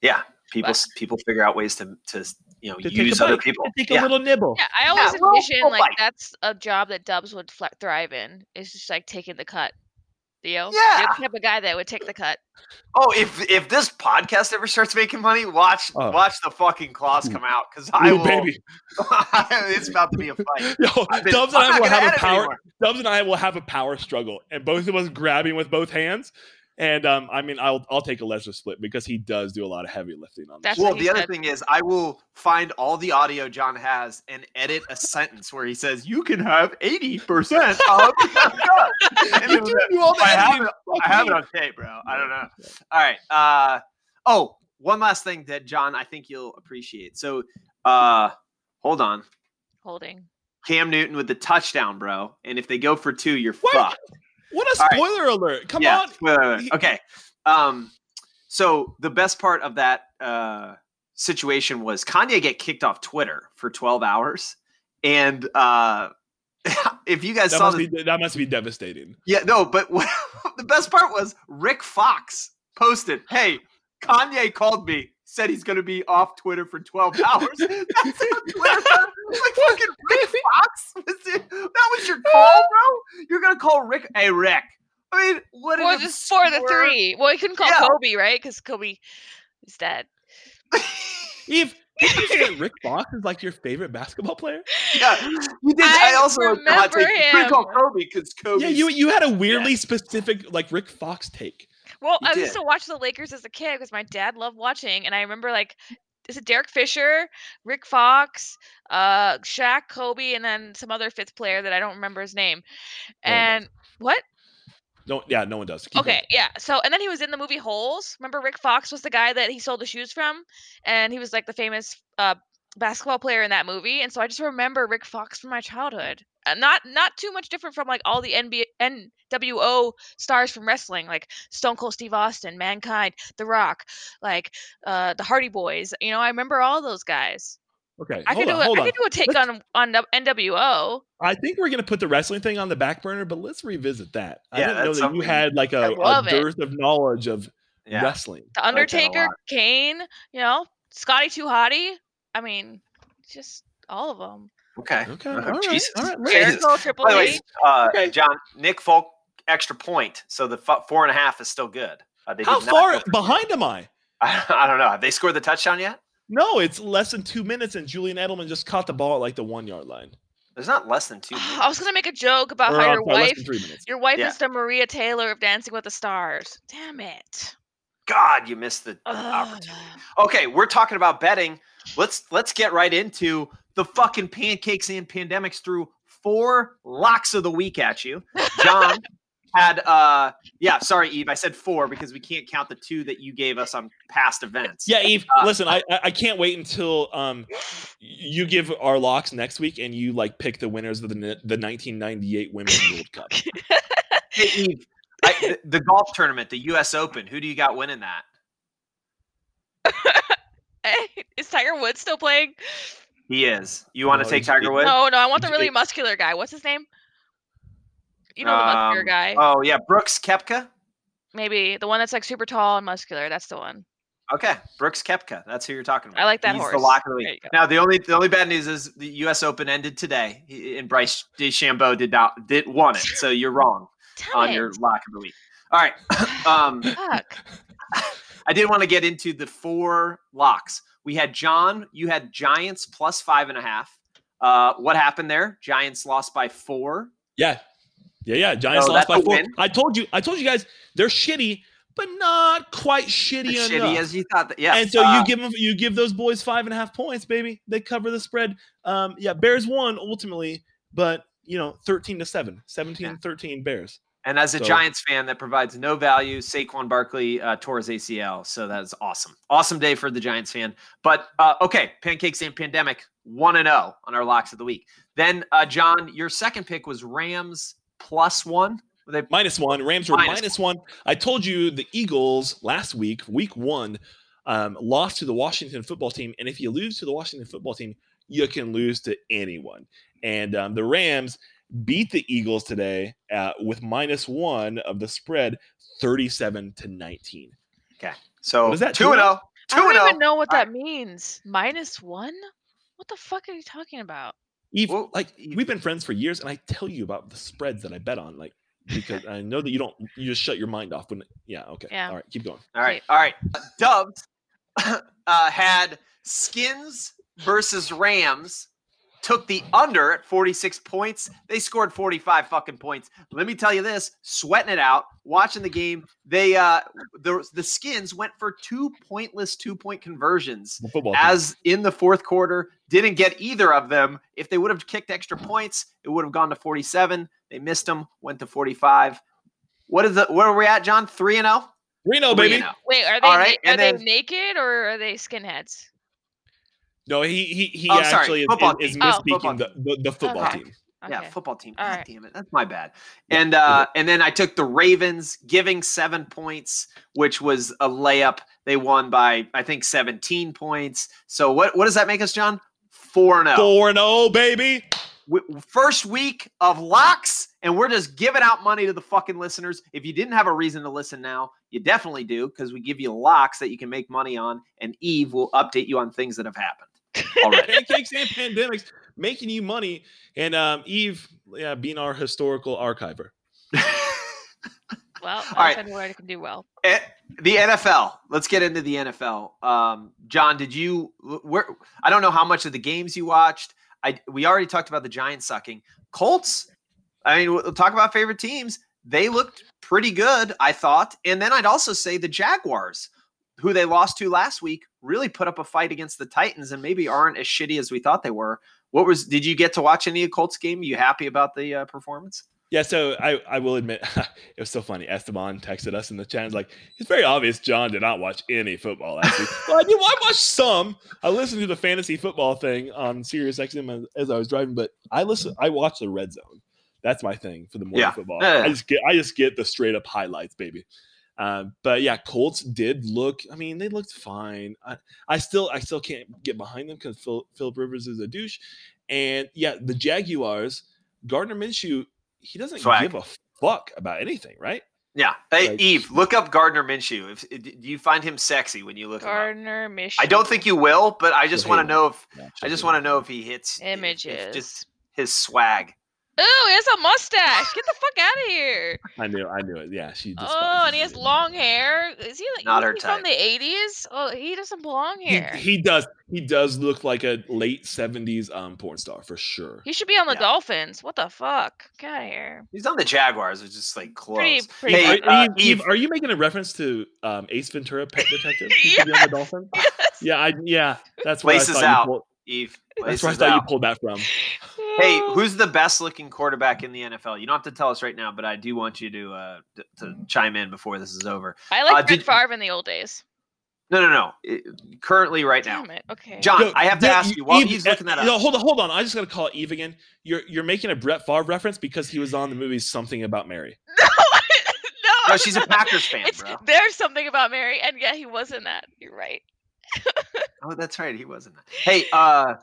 yeah, people But- people figure out ways to to you know To take a use other bite, people. to take Yeah. a little nibble. Yeah, I always well, envision well, like like- that's a job that Dubs would fl- thrive in. It's just like taking the cut. Theo, Yeah. you're the type of guy that would take the cut. Oh, if if this podcast ever starts making money, watch Oh. watch the fucking claws come out because I Ooh, will. baby. it's about to be a fight. Yo, been- Dubs and I'm I will have a power. anymore. Dubs and I will have a power struggle, and both of us grabbing with both hands. And um, I mean, I'll I'll take a lesser split because he does do a lot of heavy lifting on That's this. what Well, he the other thing is, I will find all the audio John has and edit a sentence where he says, "You can have eighty percent of." And You it'll do be- do all the I have it. I have it on tape, bro. I don't know. All right. Uh, oh, one last thing that John, I think you'll appreciate. So, uh, hold on. Holding. Cam Newton with the touchdown, bro. And if they go for two, you're What? fucked. What a All right. spoiler alert! Come yeah. on. wait, wait. Okay. Um, so the best part of that uh, situation was Kanye get kicked off Twitter for 12 hours. And uh, if you guys That saw this, be that must be devastating. yeah, no, but what, the best part was Rick Fox posted, "Hey, Kanye called me, said he's going to be off Twitter for 12 hours. That's on Twitter. like fucking Rick Fox. that was your call, bro. You're going to call Rick. Hey, Rick. I mean, what well, just for the three. Well, he couldn't call yeah. Kobe, right? Because Kobe is dead. Eve, Rick Fox is like your favorite basketball player. Yeah, you did. I, I also remember him. Take. You call Kobe because Kobe. Yeah, you you had a weirdly yeah. specific like Rick Fox take. Well, You I did. used to watch the Lakers as a kid because my dad loved watching, and I remember like, is it Derek Fisher, Rick Fox, uh, Shaq, Kobe, and then some other fifth player that I don't remember his name. No. And what? No, yeah, no one does. Keep Okay, going. yeah. So, and then he was in the movie Holes. Remember, Rick Fox was the guy that he sold the shoes from, and he was like the famous uh, basketball player in that movie. And so I just remember Rick Fox from my childhood. Uh, not not too much different from like all the NBA NWO stars from wrestling, like Stone Cold Steve Austin, Mankind, The Rock, like uh, the Hardy Boys. You know, I remember all those guys. Okay, I hold could on, do a, hold I on. could do a take Let's- on on NWO. I think we're gonna put the wrestling thing on the back burner, but let's revisit that. I didn't know that's that you had like a love it. of knowledge of Yeah. wrestling. The like that a Undertaker. Kane, you know, Scotty Too Hottie. I mean, just all of them. Okay. Okay, Uh, all right, Jesus. all right. Jesus. Jericho, Triple By the way, H. uh, Okay. John, Nick Folk, extra point. So the f- four and a half is still good. Uh, they How far behind am I? I, I don't know. Have they scored the touchdown yet? No, it's less than two minutes, and Julian Edelman just caught the ball at like the one yard line. There's not less than two. I was gonna make a joke about Or, how uh, your sorry, less wife, than three minutes. your wife Yeah. is the Maria Taylor of Dancing with the Stars. Damn it. God, you missed the Ugh. opportunity. Okay, we're talking about betting. Let's let's get right into the fucking pancakes and pandemics through four locks of the week at you. John had uh yeah, sorry, Eve. I said four because we can't count the two that you gave us on past events. Yeah, Eve. Uh, listen, I I I can't wait until um you give our locks next week, and you like pick the winners of the the 1998 Women's World Cup. Hey, Eve, I, the, the golf tournament, the US Open, who do you got winning that? Hey, is Tiger Woods still playing? He is. You want to No, take Tiger. Woods? No, no, I want the really muscular guy. What's his name? You know the muscular Um, guy. Oh yeah, Brooks Koepka. Maybe the one that's like super tall and muscular. That's the one. Okay, Brooks Koepka. That's who you're talking about. I like that He's the lock of the week. Now the only the only bad news is the U.S. Open ended today, he- and Bryce DeChambeau did not did won it. So you're wrong Damn on it. your lock of the week. All right. um, Fuck. I did want to get into the four locks. We had John. You had Giants plus five and a half. Uh, what happened there? Giants lost by four. Yeah, yeah, yeah. Giants So lost by four. win? I told you, I told you guys, they're shitty, but not quite shitty As enough. shitty as you thought. That, yeah. And so uh, you give them, you give those boys five and a half points, baby. They cover the spread. Um, yeah, Bears won ultimately, but you know, 13 to 7, 17 Yeah. 13 Bears. And as a So- Giants fan, that provides no value. Saquon Barkley uh, tore his ACL, so that's awesome. Awesome day for the Giants fan. But uh, okay, pancakes and pandemic one and zero on our locks of the week. Then uh, John, your second pick was Rams plus one. Were They Minus one. Rams were Minus minus one. I told you the Eagles last week, week one, um, lost to the Washington football team. And if you lose to the Washington football team, you can lose to anyone. And um, the Rams beat the Eagles today uh, with minus one of the spread, 37 to 19. Okay. so What is that, two and zero. I don't even zero. know what All that means. Minus one? What the fuck are you talking about? Eve, Well, like Eve- we've been friends for years, and I tell you about the spreads that I bet on, like because I know that you don't, you just shut your mind off when, yeah, okay, Yeah. all right, keep going. All right, all right. Uh, Dubs uh, had Skins versus Rams. Took the under at 46 points. They scored 45 fucking points. Let me tell you this: sweating it out, watching the game. They uh the the Skins went for two pointless two point conversions The football team. as in the fourth quarter. Didn't get either of them. If they would have kicked extra points, it would have gone to 47. They missed them. Went to 45. What is the? Where are we at, John? Three and zero. Reno, Three baby. and oh. Wait, are they All right, na- are and they naked or are they skinheads? No, he he he Oh, sorry, actually is- football is, is team. Oh. the, the, the football Okay. team. Yeah, football team. All God right. damn it, that's my bad. And you're uh, and then I took the Ravens, giving seven points, which was a layup. They won by I think seventeen points. So what what does that make us, John? Four and zero. Four and oh, baby. W- First week of locks, and we're just giving out money to the fucking listeners. If you didn't have a reason to listen now, you definitely do because we give you locks that you can make money on, and Eve will update you on things that have happened already. Pancakes and pandemics making you money, and um, Eve, yeah, being our historical archiver. Well, All right. I I can do well. Eh, the NFL. Let's get into the NFL. Um, John, did you? Where I don't know how much of the games you watched. I we already talked about the Giants sucking. Colts. I mean, we'll talk about favorite teams. They looked pretty good, I thought. And then I'd also say the Jaguars, who they lost to last week, really put up a fight against the Titans, and maybe aren't as shitty as we thought they were. What was? Did you get to watch any of Colts game? you happy about the uh, performance? Yeah, so I, I will admit it was so funny. Esteban texted us in the chat. Like, it's very obvious John did not watch any football last week. well, I did. I watched some. I listened to the fantasy football thing on Sirius XM as, as I was driving, but I listen. I watched the red zone. That's my thing for the morning Yeah. football. Yeah. I just get I just get the straight up highlights, baby. Um, but yeah, Colts did look. I mean, they looked fine. I, I still I still can't get behind them because Phil, Philip Rivers is a douche. And yeah, the Jaguars, Gardner Minshew, he doesn't Swag. give a fuck about anything, right? Yeah. Hey, Like- Eve, look up Gardner Minshew. If, do you find him sexy when you look at him? Gardner Minshew. I don't think you will, but I just want to know if Yeah, I just want to know if he hits if- if images. just his swag. Ooh, he has a mustache. Get the fuck out of here. I knew, I knew it. Yeah, she. Just Oh, and he has long hair. Is he like Not her is from type. the eighties? Oh, he doesn't belong here. He, he does. He does look like a late seventies um porn star for sure. He should be on the Yeah. Dolphins. What the fuck? Get out of here. He's on the Jaguars, which is like close. Pretty, pretty. Hey, Are, uh, Eve, Eve- Eve, are you making a reference to um, Ace Ventura, Pet Detective? He should be on the Dolphins? Yes. Yeah, I yeah. That's where I thought out. you pulled, Eve. That's where I laces thought you pulled that from. Hey, who's the best looking quarterback in the NFL? You don't have to tell us right now, but I do want you to uh, t- to chime in before this is over. I like uh, Brett did- Favre in the old days. No, no, no. It- currently, right now. Damn it. Okay. John, Yo, I have to yeah, ask you while Eve's uh, looking that up. No, hold on, hold on. I just gotta call Eve again. You're you're making a Brett Favre reference because he was on the movie Something About Mary. no, no. No, she's a Packers fan, It's, bro. there's something about Mary, and yeah, he was in that. You're right. Oh, that's right. He wasn't. Hey, uh,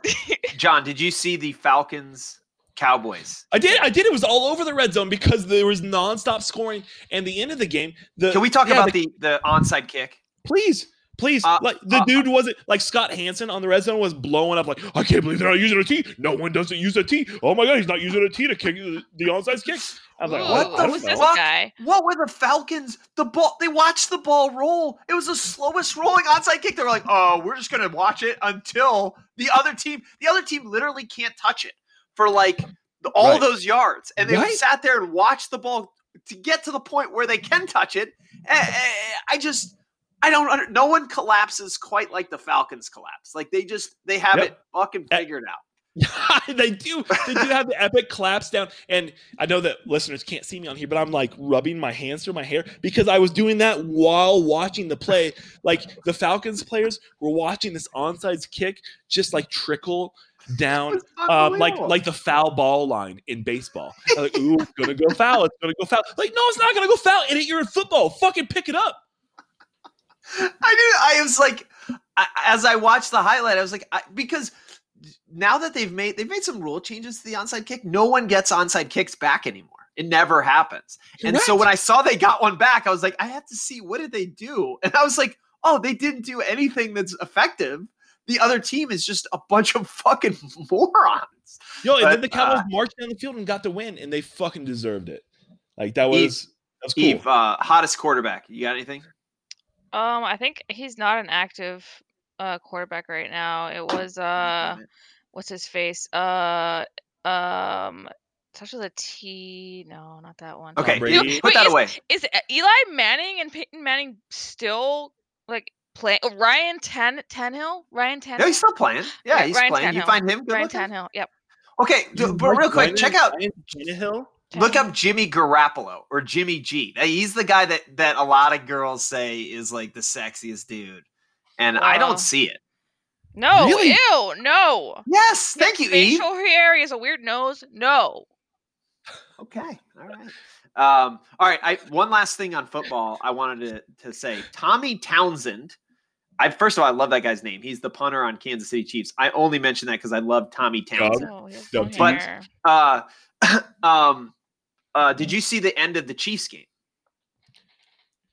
John, did you see the Falcons Cowboys? I did, I did. It was all over the red zone because there was nonstop scoring. And the end of the game, the Can we talk yeah, about the- the, the onside kick? please, please? Uh, like the uh, dude wasn't like Scott Hanson on the red zone was blowing up. Like I can't believe they're not using a T. No one doesn't use a T. Oh my god, he's not using a T to kick the, the onside kick. I was like, Ooh, what the who's this fuck? guy? What were the Falcons? The ball. They watched the ball roll. It was the slowest rolling onside kick. They were like, "Oh, we're just gonna watch it until the other team. The other team literally can't touch it for like the, all Right. those yards, and they Right. sat there and watched the ball to get to the point where they can touch it. Eh, eh, I just, I don't. Under, no one collapses quite like the Falcons collapse. Like they just, they have Yep. it fucking Eh, figured out. they do. They do have the epic collapse down. And I know that listeners can't see me on here, but I'm like rubbing my hands through my hair because I was doing that while watching the play. Like the Falcons players were watching this onside kick just like trickle down um, like like the foul ball line in baseball. I'm like, ooh, it's gonna go foul. It's gonna go foul. Like, no, it's not gonna go foul. Idiot, you're in football. Fucking pick it up. I did. I was like, I, as I watched the highlight, I was like, I, because now that they've made they've made some rule changes to the onside kick, no one gets onside kicks back anymore. It never happens. And so when I saw they got one back, I was like, I have to see what did they do, and I was like, oh, they didn't do anything that's effective. The other team is just a bunch of fucking morons. Yo, and But, then the Cowboys uh, marched down the field and got the win, and they fucking deserved it. Like that was that was cool. Eve, uh, hottest quarterback. You got anything? Um, I think he's not an active uh quarterback right now. It was uh, what's his face? Uh, um, starts with a T. No, not that one. Okay, Brady. you- put Wait, that is- away. Is Eli Manning and Peyton Manning still like playing? Oh, Ryan Tan Tannehill? Ryan Tannehill? No, he's still playing. Yeah, Yeah, he's Ryan playing. You find him good Ryan looking? Tannehill. Yep. Okay, You but real quick, Ryan- check out Ryan Tannehill? Look Tannehill. up Jimmy Garoppolo or Jimmy G. He's the guy that that a lot of girls say is like the sexiest dude, and I don't see it. No, Really? ew, no. Yes, thank you, Eve. Facial hair. He has a weird nose. No. Okay, all right. Um, all right. I one last thing on football. I wanted to to say Tommy Townsend. I first of all, I love that guy's name. He's the punter on Kansas City Chiefs. I only mention that because I love Tommy Townsend. No, he has Dub long teams. hair. Uh, um, uh, did you see the end of the Chiefs game?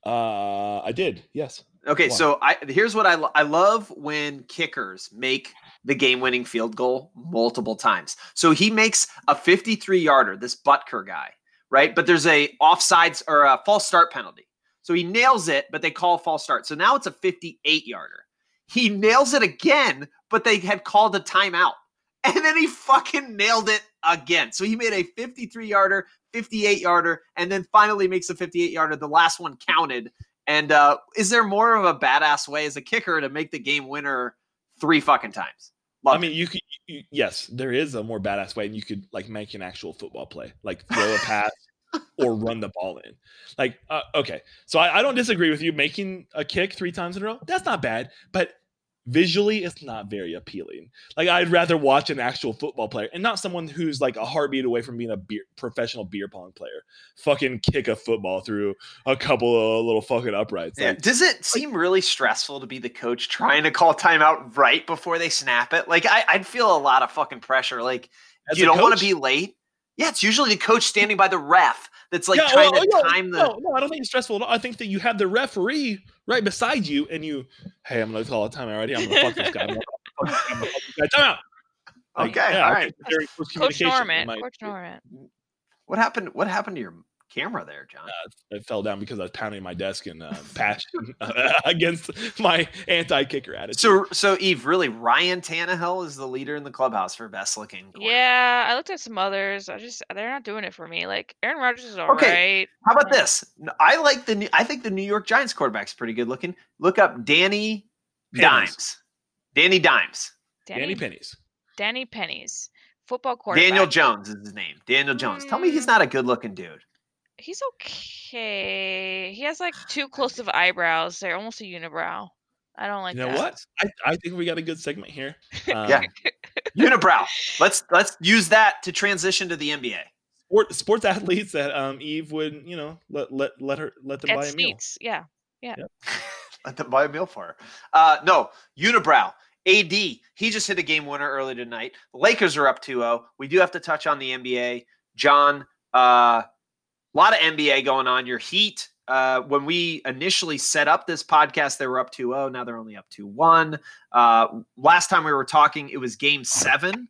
Uh, I did. Yes. Okay, Why? so I here's what I lo- I love when kickers make the game-winning field goal multiple times. So he makes a 53 yarder, this Butker guy, right? But there's a offsides or a false start penalty. So he nails it, but they call a false start. So now it's a 58 yarder. He nails it again, but they had called a timeout. And then he fucking nailed it again. So he made a 53 yarder, 58 yarder, and then finally makes a 58 yarder. The last one counted. And uh, is there more of a badass way as a kicker to make the game winner three fucking times? Love I mean, you could, you, yes, there is a more badass way, and you could like make an actual football play, like throw a pass or run the ball in. Like, uh, okay, so I, I don't disagree with you making a kick three times in a row. That's not bad, but visually, it's not very appealing. Like, I'd rather watch an actual football player and not someone who's like a heartbeat away from being a beer, professional beer pong player. Fucking kick a football through a couple of little fucking uprights. Yeah. Like, Does it seem really stressful to be the coach trying to call timeout right before they snap it? Like I, I'd feel a lot of fucking pressure. Like you don't want to be late. Yeah, it's usually the coach standing by the ref that's like Yeah, trying well, to no, time the. No, no, I don't think it's stressful at all. I think that you have the referee right beside you, and you, hey, I'm going to call a timeout already. I'm going to fuck this guy. I'm gonna fuck this guy. I'm gonna fuck this guy. Timeout. Like, Okay, yeah, all I right. think very close Coach Norman. might- Coach Norman. What happened? What happened to your camera there, John? Uh, it fell down because I was pounding my desk and uh, patching against my anti-kicker attitude. So, so Eve, really, Ryan Tannehill is the leader in the clubhouse for best looking. quarterback. Yeah, I looked at some others. I just they're not doing it for me. Like Aaron Rodgers is alright. Okay, How about this? I like the. New- I think the New York Giants quarterback's pretty good looking. Look up Danny Pennies. Dimes. Danny Dimes. Danny, Danny Pennies. Danny Pennies, football quarterback. Daniel Jones is his name. Daniel Jones. Tell me he's Mm. not a good looking dude. He's okay. He has like too close of eyebrows. They're almost a unibrow. I don't like You know that. what? I, I think we got a good segment here. Um, Yeah. Unibrow. Let's let's use that to transition to the NBA. sport, sports athletes that um Eve would you know let let let her let them At buy a meal. Sneets, yeah. yeah. Let them buy a meal for her. Uh, no, Unibrow. AD, he just hit a game winner early tonight. Lakers are up 2-0. We do have to touch on the NBA. John, a lot of NBA going on. Your Heat, uh, when we initially set up this podcast, they were up 2-0. Now they're only up 2-1. Uh, last time we were talking, it was game seven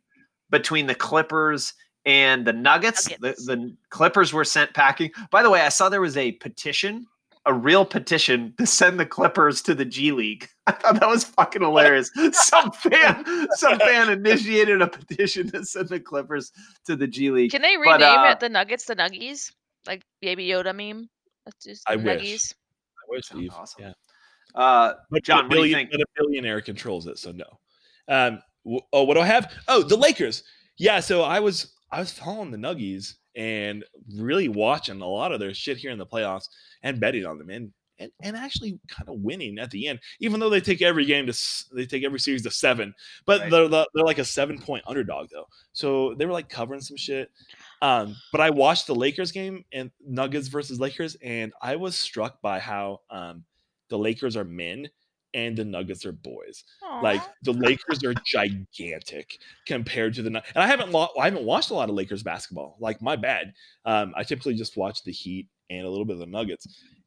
between the Clippers and the Nuggets. The, Nuggets. the Clippers were sent packing. By the way, I saw there was a petition a real petition to send the Clippers to the G League. I thought that was fucking hilarious. some fan, some fan initiated a petition to send the Clippers to the G League. Can they But, rename uh, it the Nuggets the Nuggies? Like Baby Yoda meme? Let's just I the wish. I wish, Sounds Eve. awesome. Yeah. Uh, But John, a what do you billion- think? But a billionaire controls it, so no. Um. w- Oh, what do I have? Oh, the Lakers. Yeah. So I was I was following the Nuggies and really watching a lot of their shit here in the playoffs and betting on them and and, and actually kind of winning at the end, even though they take every game to they take every series to seven, but Right. they're they're like a seven point underdog though, so they were like covering some shit. Um, but I watched the Lakers game and Nuggets versus Lakers, and I was struck by how um the Lakers are men and the Nuggets are boys. Like the Lakers are gigantic compared to the Nu- and I haven't lo- I haven't watched a lot of Lakers basketball. Like my bad. Um, I typically just watch the Heat and a little bit of the Nuggets,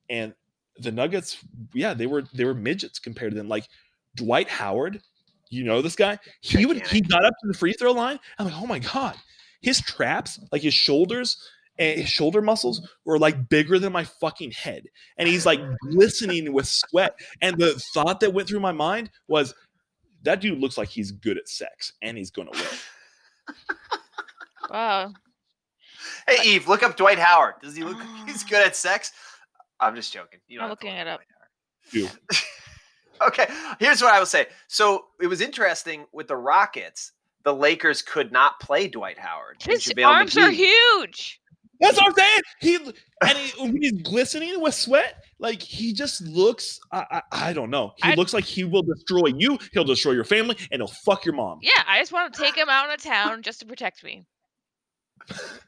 and the Nuggets, yeah, they were they were midgets compared to them. Like Dwight Howard, you know this guy. He would he got up to the free throw line. I'm like, oh my god, his traps, like his shoulders. And his shoulder muscles were like bigger than my fucking head. And he's like glistening with sweat. And the thought that went through my mind was that dude looks like he's good at sex and he's going to win. Wow. hey, Eve, look up Dwight Howard. Does he look? He's ah. good at sex. I'm just joking. You don't I'm looking look it up. Dwight okay, here's what I will say. So it was interesting with the Rockets. The Lakers could not play Dwight Howard. and His JaVale arms are huge. That's what I'm saying. He and he, when he's glistening with sweat, like he just looks. I, I, I don't know. He I- looks like he will destroy you. He'll destroy your family, and he'll fuck your mom. Yeah, I just want to take him out of town just to protect me.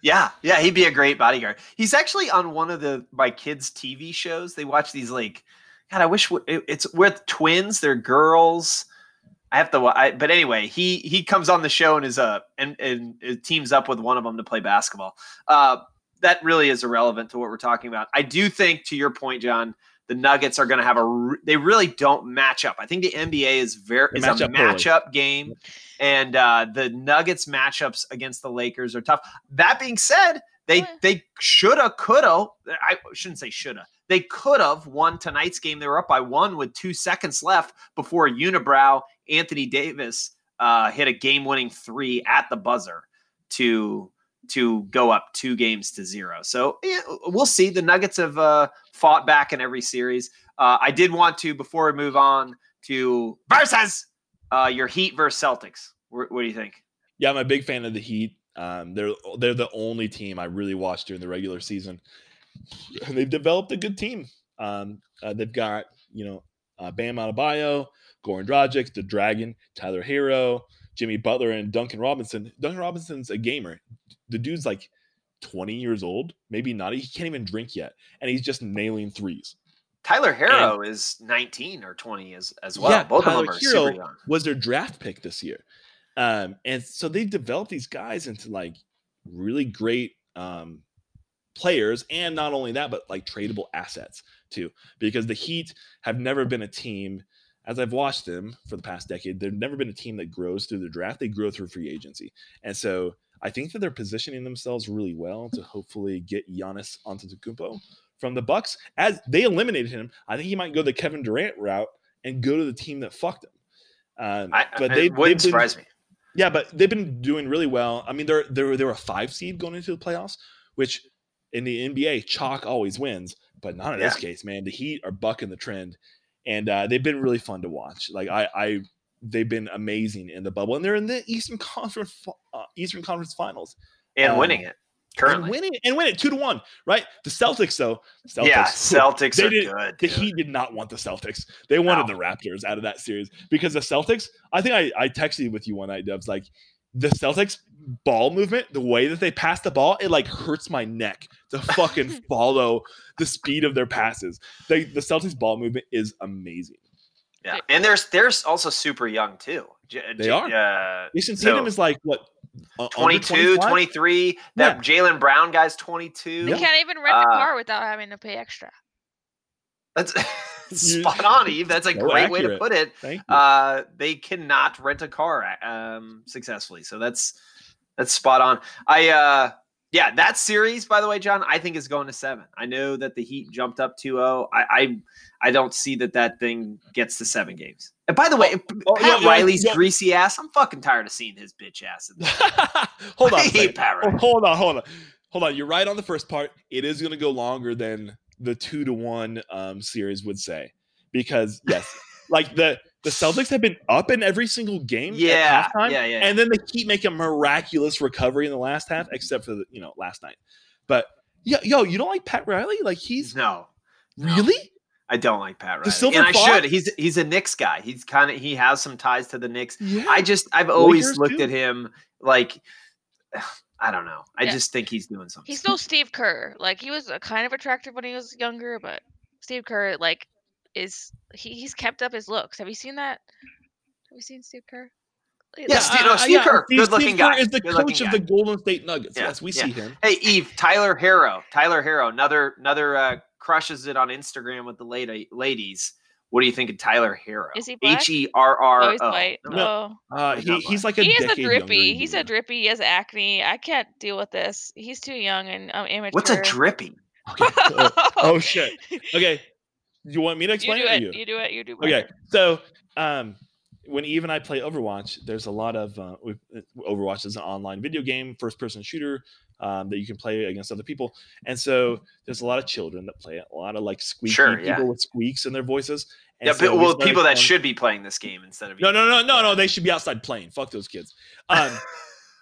Yeah, yeah, he'd be a great bodyguard. He's actually on one of the my kids' TV shows. They watch these like, God, I wish it- it's with twins. They're girls. I have to, I, but anyway, he he comes on the show and is uh and and teams up with one of them to play basketball. Uh, that really is irrelevant to what we're talking about. I do think, to your point, John, the Nuggets are going to have a. re- They really don't match up. I think the NBA is very They is match a up poorly. matchup game, and uh, the Nuggets matchups against the Lakers are tough. That being said, They Yeah. they shoulda, coulda. I shouldn't say shoulda. They could have won tonight's game. They were up by one with two seconds left before Unibrow Anthony Davis uh, hit a game-winning three at the buzzer to to go up two games to zero. So yeah, we'll see. The Nuggets have uh, fought back in every series. Uh, I did want to before we move on to versus uh, your Heat versus Celtics. What, what do you think? Yeah, I'm a big fan of the Heat. Um, they're they're the only team I really watched during the regular season, they've developed a good team. Um, uh, they've got you know uh, Bam Adebayo, Goran Dragic, the Dragon, Tyler Herro, Jimmy Butler, and Duncan Robinson. Duncan Robinson's a gamer. The dude's like 20 years old, maybe not. He can't even drink yet, and he's just nailing threes. Tyler Herro is 19 or 20 as as well. Yeah, Both Tyler of them are Herro super young. was their draft pick this year. Um, and so they've developed these guys into like really great um, players, and not only that, but like tradable assets too. Because the Heat have never been a team, as I've watched them for the past decade, they've never been a team that grows through the draft. They grow through free agency, and so I think that they're positioning themselves really well to hopefully get Giannis Antetokounmpo from the Bucks. As they eliminated him, I think he might go the Kevin Durant route and go to the team that fucked him. Um, I, but they wouldn't they've been- surprise me. yeah, but they've been doing really well. I mean, they're they're they're a five seed going into the playoffs, which in the NBA, chalk always wins, but not in this case, man. The Heat are bucking the trend, and uh, they've been really fun to watch. Like I, I, they've been amazing in the bubble, and they're in the Eastern Conference uh, Eastern Conference Finals And um, winning it currently. and winning and win it two to one. Right, the Celtics though. Celtics, yeah, Celtics they are did- good. the dude. Heat did not want the Celtics. They wanted No. the Raptors out of that series because the Celtics. I think I, I texted with you one night, Dubs. Like the Celtics ball movement, the way that they pass the ball, it like hurts my neck to fucking follow the speed of their passes. They, the Celtics ball movement is amazing. Yeah, and there's there's also super young too. J- They J- are. Uh, Jayson So- Tatum is like what uh, 22, 23. That Jaylen Brown guy's 22. You Yeah. can't even rent Uh, a car without having to pay extra. That's You- spot on, Eve. That's a So great way to put it. Thank you. Uh, they cannot rent a car um, successfully. So that's that's spot on. I uh, yeah, that series, by the way, John, I think is going to seven. I know that the Heat jumped up 2-0. I I, I don't see that that thing gets to seven games. And by the way, oh, Pat yeah, yeah, Riley's yeah. greasy ass. I'm fucking tired of seeing his bitch ass. In hold on. I a hate Pat Oh, Riley. hold on, hold on, hold on. You're right on the first part. It is going to go longer than the two to one um, series would say, because yes, like the the Celtics have been up in every single game. Yeah, halftime, yeah, yeah. and then they keep making miraculous recovery in the last half, except for the you know last night. But yo, yo, you don't like Pat Riley? Like he's no, no. really I don't like Pat The Riley, Silver and I Fox? should. He's he's a Knicks guy. He's kind of he has some ties to the Knicks. yeah. I just I've always Lakers looked too? at him like I don't know. I Yeah. just think he's doing something. He's still Steve Kerr. Like he was uh, kind of attractive when he was younger, but Steve Kerr like is he, he's kept up his looks. Have you seen that? Have you seen Steve Kerr? He's Yeah, like- Steve- no, Steve Kerr, Steve- good-looking Steve Kerr guy, is the good-looking coach of guy. the Golden State Nuggets. Yeah, yes, we yeah. see him. Hey Eve, Tyler Herro, Tyler Herro, another another uh, crushes it on Instagram with the lady, ladies. What do you think of Tyler Herro? Is he black? H e r r Oh, he's white. No. Oh. Uh, He's he, he's like a He is a drippy. He's a drippy. He has acne. I can't deal with this. He's too young and um, immature. What's a drippy? Okay. Oh, oh, shit. Okay. You want me to You explain do it? or it. you? You do it. You do it. Okay. So, um, when Eve and I play Overwatch, there's a lot of uh, we- Overwatch is an online video game, first person shooter um, that you can play against other people, and so there's a lot of children that play it, a lot of like squeaky Sure, people yeah. with squeaks in their voices. And Yeah, so but, we well, started people that should be playing this game instead of No, no, no, no, no. They should be outside playing. Fuck those kids. Um,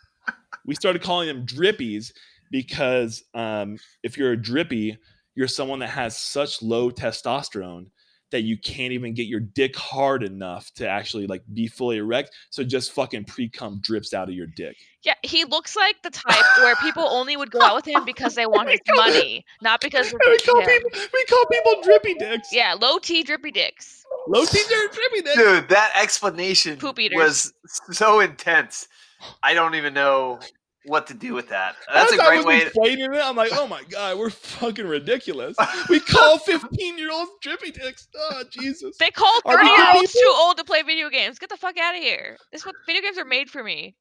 we started calling them drippies because um, if you're a drippy, you're someone that has such low testosterone that you can't even get your dick hard enough to actually like be fully erect. So just fucking pre cum drips out of your dick. Yeah, he looks like the type where people only would go out with him because they want his money, not because of we call him. people we call people drippy dicks. Yeah, low T drippy dicks. Low T are drippy dicks. Dude, that explanation Poop eaters. was so intense. I don't even know what to do with that. That's a As I great was way. To, explaining it, I'm like, oh my god, we're fucking ridiculous. We call 15 year olds drippy dicks. Oh Jesus. They call 30 year olds too old to play video games. Get the fuck out of here. This is what video games are made for me.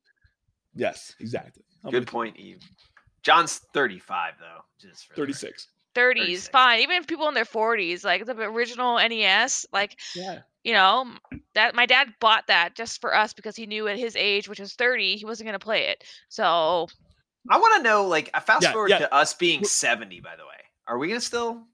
Yes, exactly. I'm good with you. point, Eve. John's 35 though. Just for 36. 30s, 36. fine. Even if people in their 40s, like the original NES, like Yeah. You know that my dad bought that just for us because he knew at his age, which was 30, he wasn't gonna play it. So I want to know, like, I fast Yeah, forward yeah. to us being Wh- 70, by the way. Are we going to still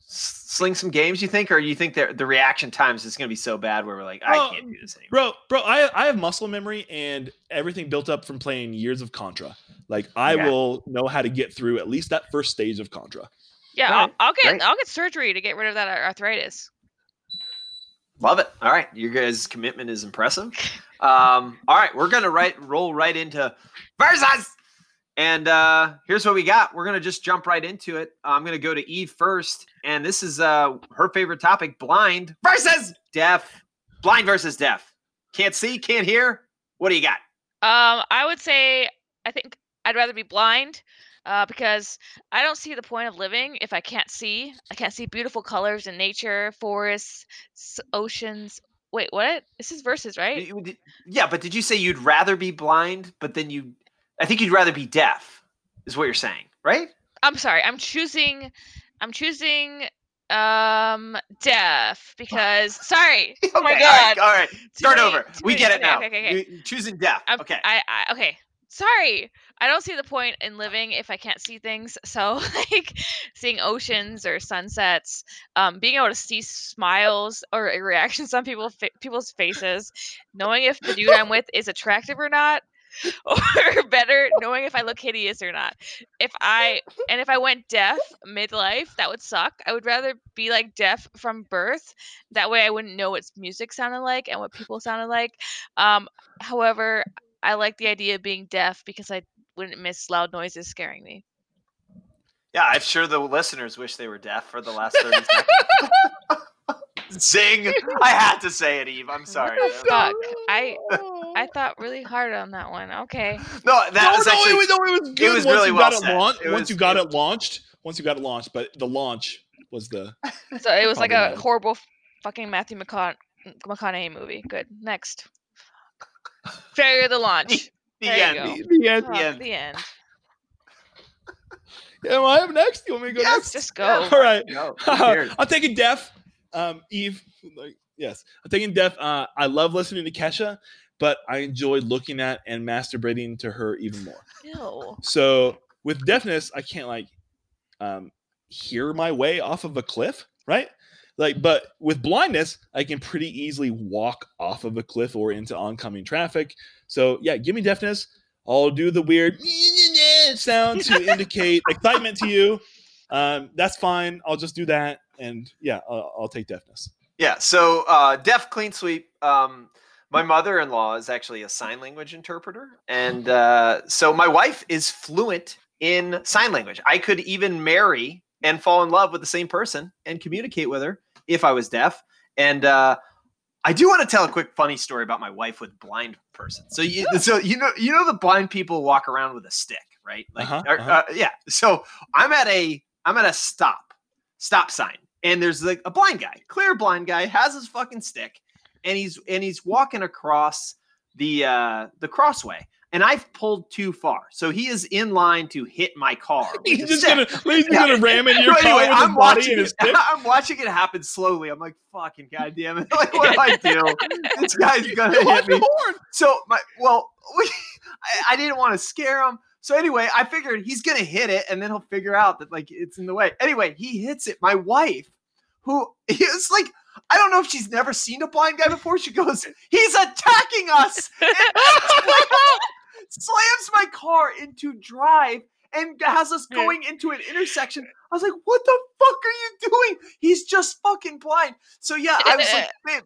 sling some games, you think? Or you think that the reaction times is going to be so bad where we're like, I Well, can't do this anymore? Bro, bro, I I have muscle memory and everything built up from playing years of Contra. Like I Okay. will know how to get through at least that first stage of Contra. yeah, Alright, I'll, I'll get great. I'll get surgery to get rid of that arthritis. Love it. All right. Your guys' commitment is impressive. Um, all right. We're to right, roll right into versus. And uh, here's what we got. We're to just jump right into it. I'm to go to Eve first. And this is uh, her favorite topic blind versus deaf. Blind versus deaf. Can't see, can't hear. What do you got? Um, I would say I think I'd rather be blind, uh, because I don't see the point of living if I can't see. I can't see beautiful colors in nature, forests, oceans. Wait, what? This is verses, right? Yeah, but did you say you'd rather be blind, but then you, I think you'd rather be deaf, is what you're saying, right? I'm sorry. I'm choosing. I'm choosing um deaf because sorry oh my Okay, all right, god All right. Start many- over. We many- get it now. okay, okay, okay. Choosing deaf. I'm- okay. I, I okay. Sorry, I don't see the point in living if I can't see things. So like seeing oceans or sunsets, um, being able to see smiles or reactions on people fa- people's faces, knowing if the dude I'm with is attractive or not, or better, knowing if I look hideous or not. If I and if I went deaf midlife, that would suck. I would rather be like deaf from birth. That way, I wouldn't know what music sounded like and what people sounded like. Um, however, I like the idea of being deaf because I wouldn't miss loud noises scaring me. Yeah, I'm sure the listeners wish they were deaf for the last 30 seconds. Zing! I had to say it, Eve. I'm sorry. fuck? I I thought really hard on that one. Okay. No, that no, was no, actually. it was, no, it was good was once really you well got said. it launched. Once was- you got it- it launched, once you got it launched, but the launch was the So it was like a Probably horrible fucking Matthew McCona- McConaughey movie. Good. Next. Failure of the launch. The end. the, the end. The, end. the end. Am I up next? You want me to go Yes, next? Just go. All right. No, who cares? I'm taking Deaf. Um, Eve, like, yes, I'm taking Deaf. Uh, I love listening to Kesha, but I enjoy looking at and masturbating to her even more. Ew. So with deafness, I can't like um, hear my way off of a cliff, right? Like, but with blindness, I can pretty easily walk off of a cliff or into oncoming traffic. So yeah, give me deafness. I'll do the weird sound to indicate excitement to you. Um, that's fine. I'll just do that, and yeah, I'll, I'll take deafness. Yeah. So, uh, deaf clean sweep. Um, my mother-in-law is actually a sign language interpreter, and uh, so my wife is fluent in sign language. I could even marry and fall in love with the same person and communicate with her if I was deaf. And uh, I do want to tell a quick funny story about my wife with blind person. So you, so you know, you know, the blind people walk around with a stick, right? Like, Uh-huh, or, uh-huh. uh, yeah. So I'm at a, I'm at a stop, stop sign, and there's like a blind guy, clear blind guy, has his fucking stick, and he's and he's walking across the uh the crossway. And I've pulled too far, so he is in line to hit my car. He's just gonna, he's just gonna ram into your So car with his I'm body watching and his it. I'm watching it happen slowly. I'm like, fucking goddamn it! Like, what do I do? this guy's gonna Why hit me. horn? So my well, we, I, I didn't want to scare him. So anyway, I figured he's gonna hit it, and then he'll figure out that like it's in the way. Anyway, he hits it. My wife, who is like. I don't know if she's never seen a blind guy before. She goes, "He's attacking us!" Slams my car into drive and has us going into an intersection. I was like, "What the fuck are you doing?" He's just fucking blind. So yeah, I was like, "Man."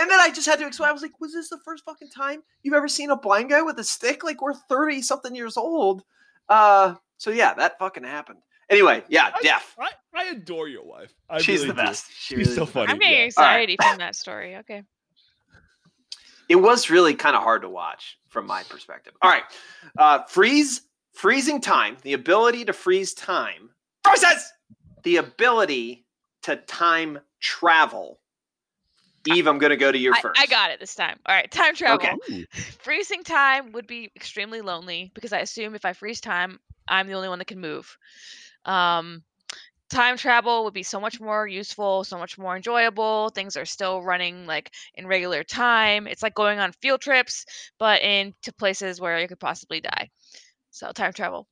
And then I just had to explain. I was like, "Was this the first fucking time you've ever seen a blind guy with a stick? Like we're thirty something years old." Uh, so yeah, that fucking happened. Anyway, yeah, I- deaf. I, I adore your wife. I She's really the best. She She's really so funny. I'm getting yeah. anxiety from that story. Okay. It was really kind of hard to watch from my perspective. All right, uh, freeze, freezing time, the ability to freeze time Process the ability to time travel. Eve, I'm going to go to you I, first. I got it this time. All right. Time travel. Okay. Freezing time would be extremely lonely because I assume if I freeze time, I'm the only one that can move. Um, time travel would be so much more useful, so much more enjoyable. Things are still running like in regular time. It's like going on field trips, but into places where you could possibly die. So time travel.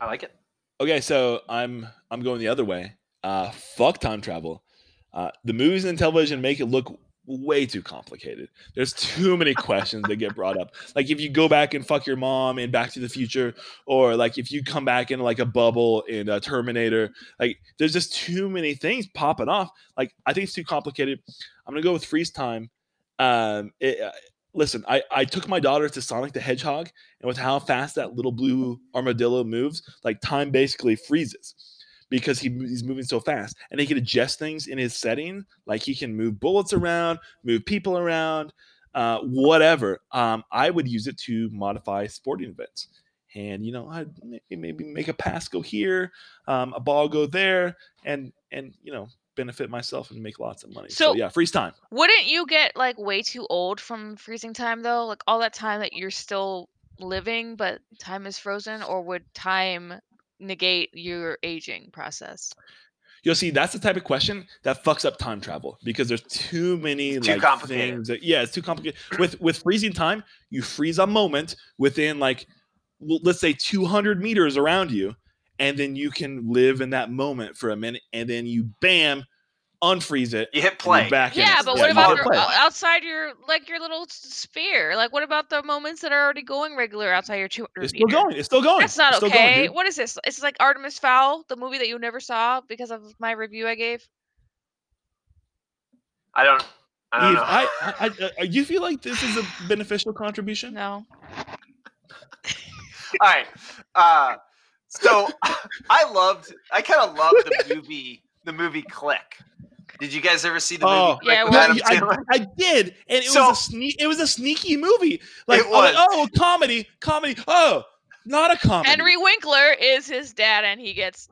I like it. Okay, so I'm I'm going the other way. Uh, fuck time travel. Uh, the movies and television make it look way too complicated. There's too many questions that get brought up. Like if you go back and fuck your mom in Back to the Future, or like if you come back in like a bubble in a Terminator, like there's just too many things popping off. Like I think it's too complicated. I'm gonna go with freeze time. Um, it, uh, listen, I I took my daughter to Sonic the Hedgehog, and with how fast that little blue armadillo moves, like time basically freezes because he, he's moving so fast and he can adjust things in his setting like he can move bullets around move people around uh, whatever. Um, i would use it to modify sporting events. And you know i'd maybe make a pass go here um, a ball go there and and you know benefit myself and make lots of money. So, So- yeah freeze time. Wouldn't you get like way too old from freezing time though? Like all that time that you're still living, but time is frozen, or would time negate your aging process? You'll see that's the type of question that fucks up time travel because there's too many It's too like complicated. things that yeah, it's too complicated. With with freezing time, you freeze a moment within like let's say 200 meters around you, and then you can live in that moment for a minute, and then you bam, unfreeze it. You hit play. back Yeah, it. but Yeah, what about your, outside your like your little sphere? Like what about the moments that are already going regular outside your 200 It's still meter? going. It's still going. That's not It's still going, okay. what is this? It's like Artemis Fowl, the movie that you never saw because of my review I gave. I don't. I don't Eve, know. I, I, I, you feel like this is a beneficial contribution? No. All right. Uh, so I loved. I kind of loved the movie. The movie Click. Did you guys ever see the movie Oh, Yeah, with well, Adam I, I did, and it So- was a sneak. It was a sneaky movie. Like, It I'm like, oh, comedy, comedy. Oh, not a comedy. Henry Winkler is his dad, and he gets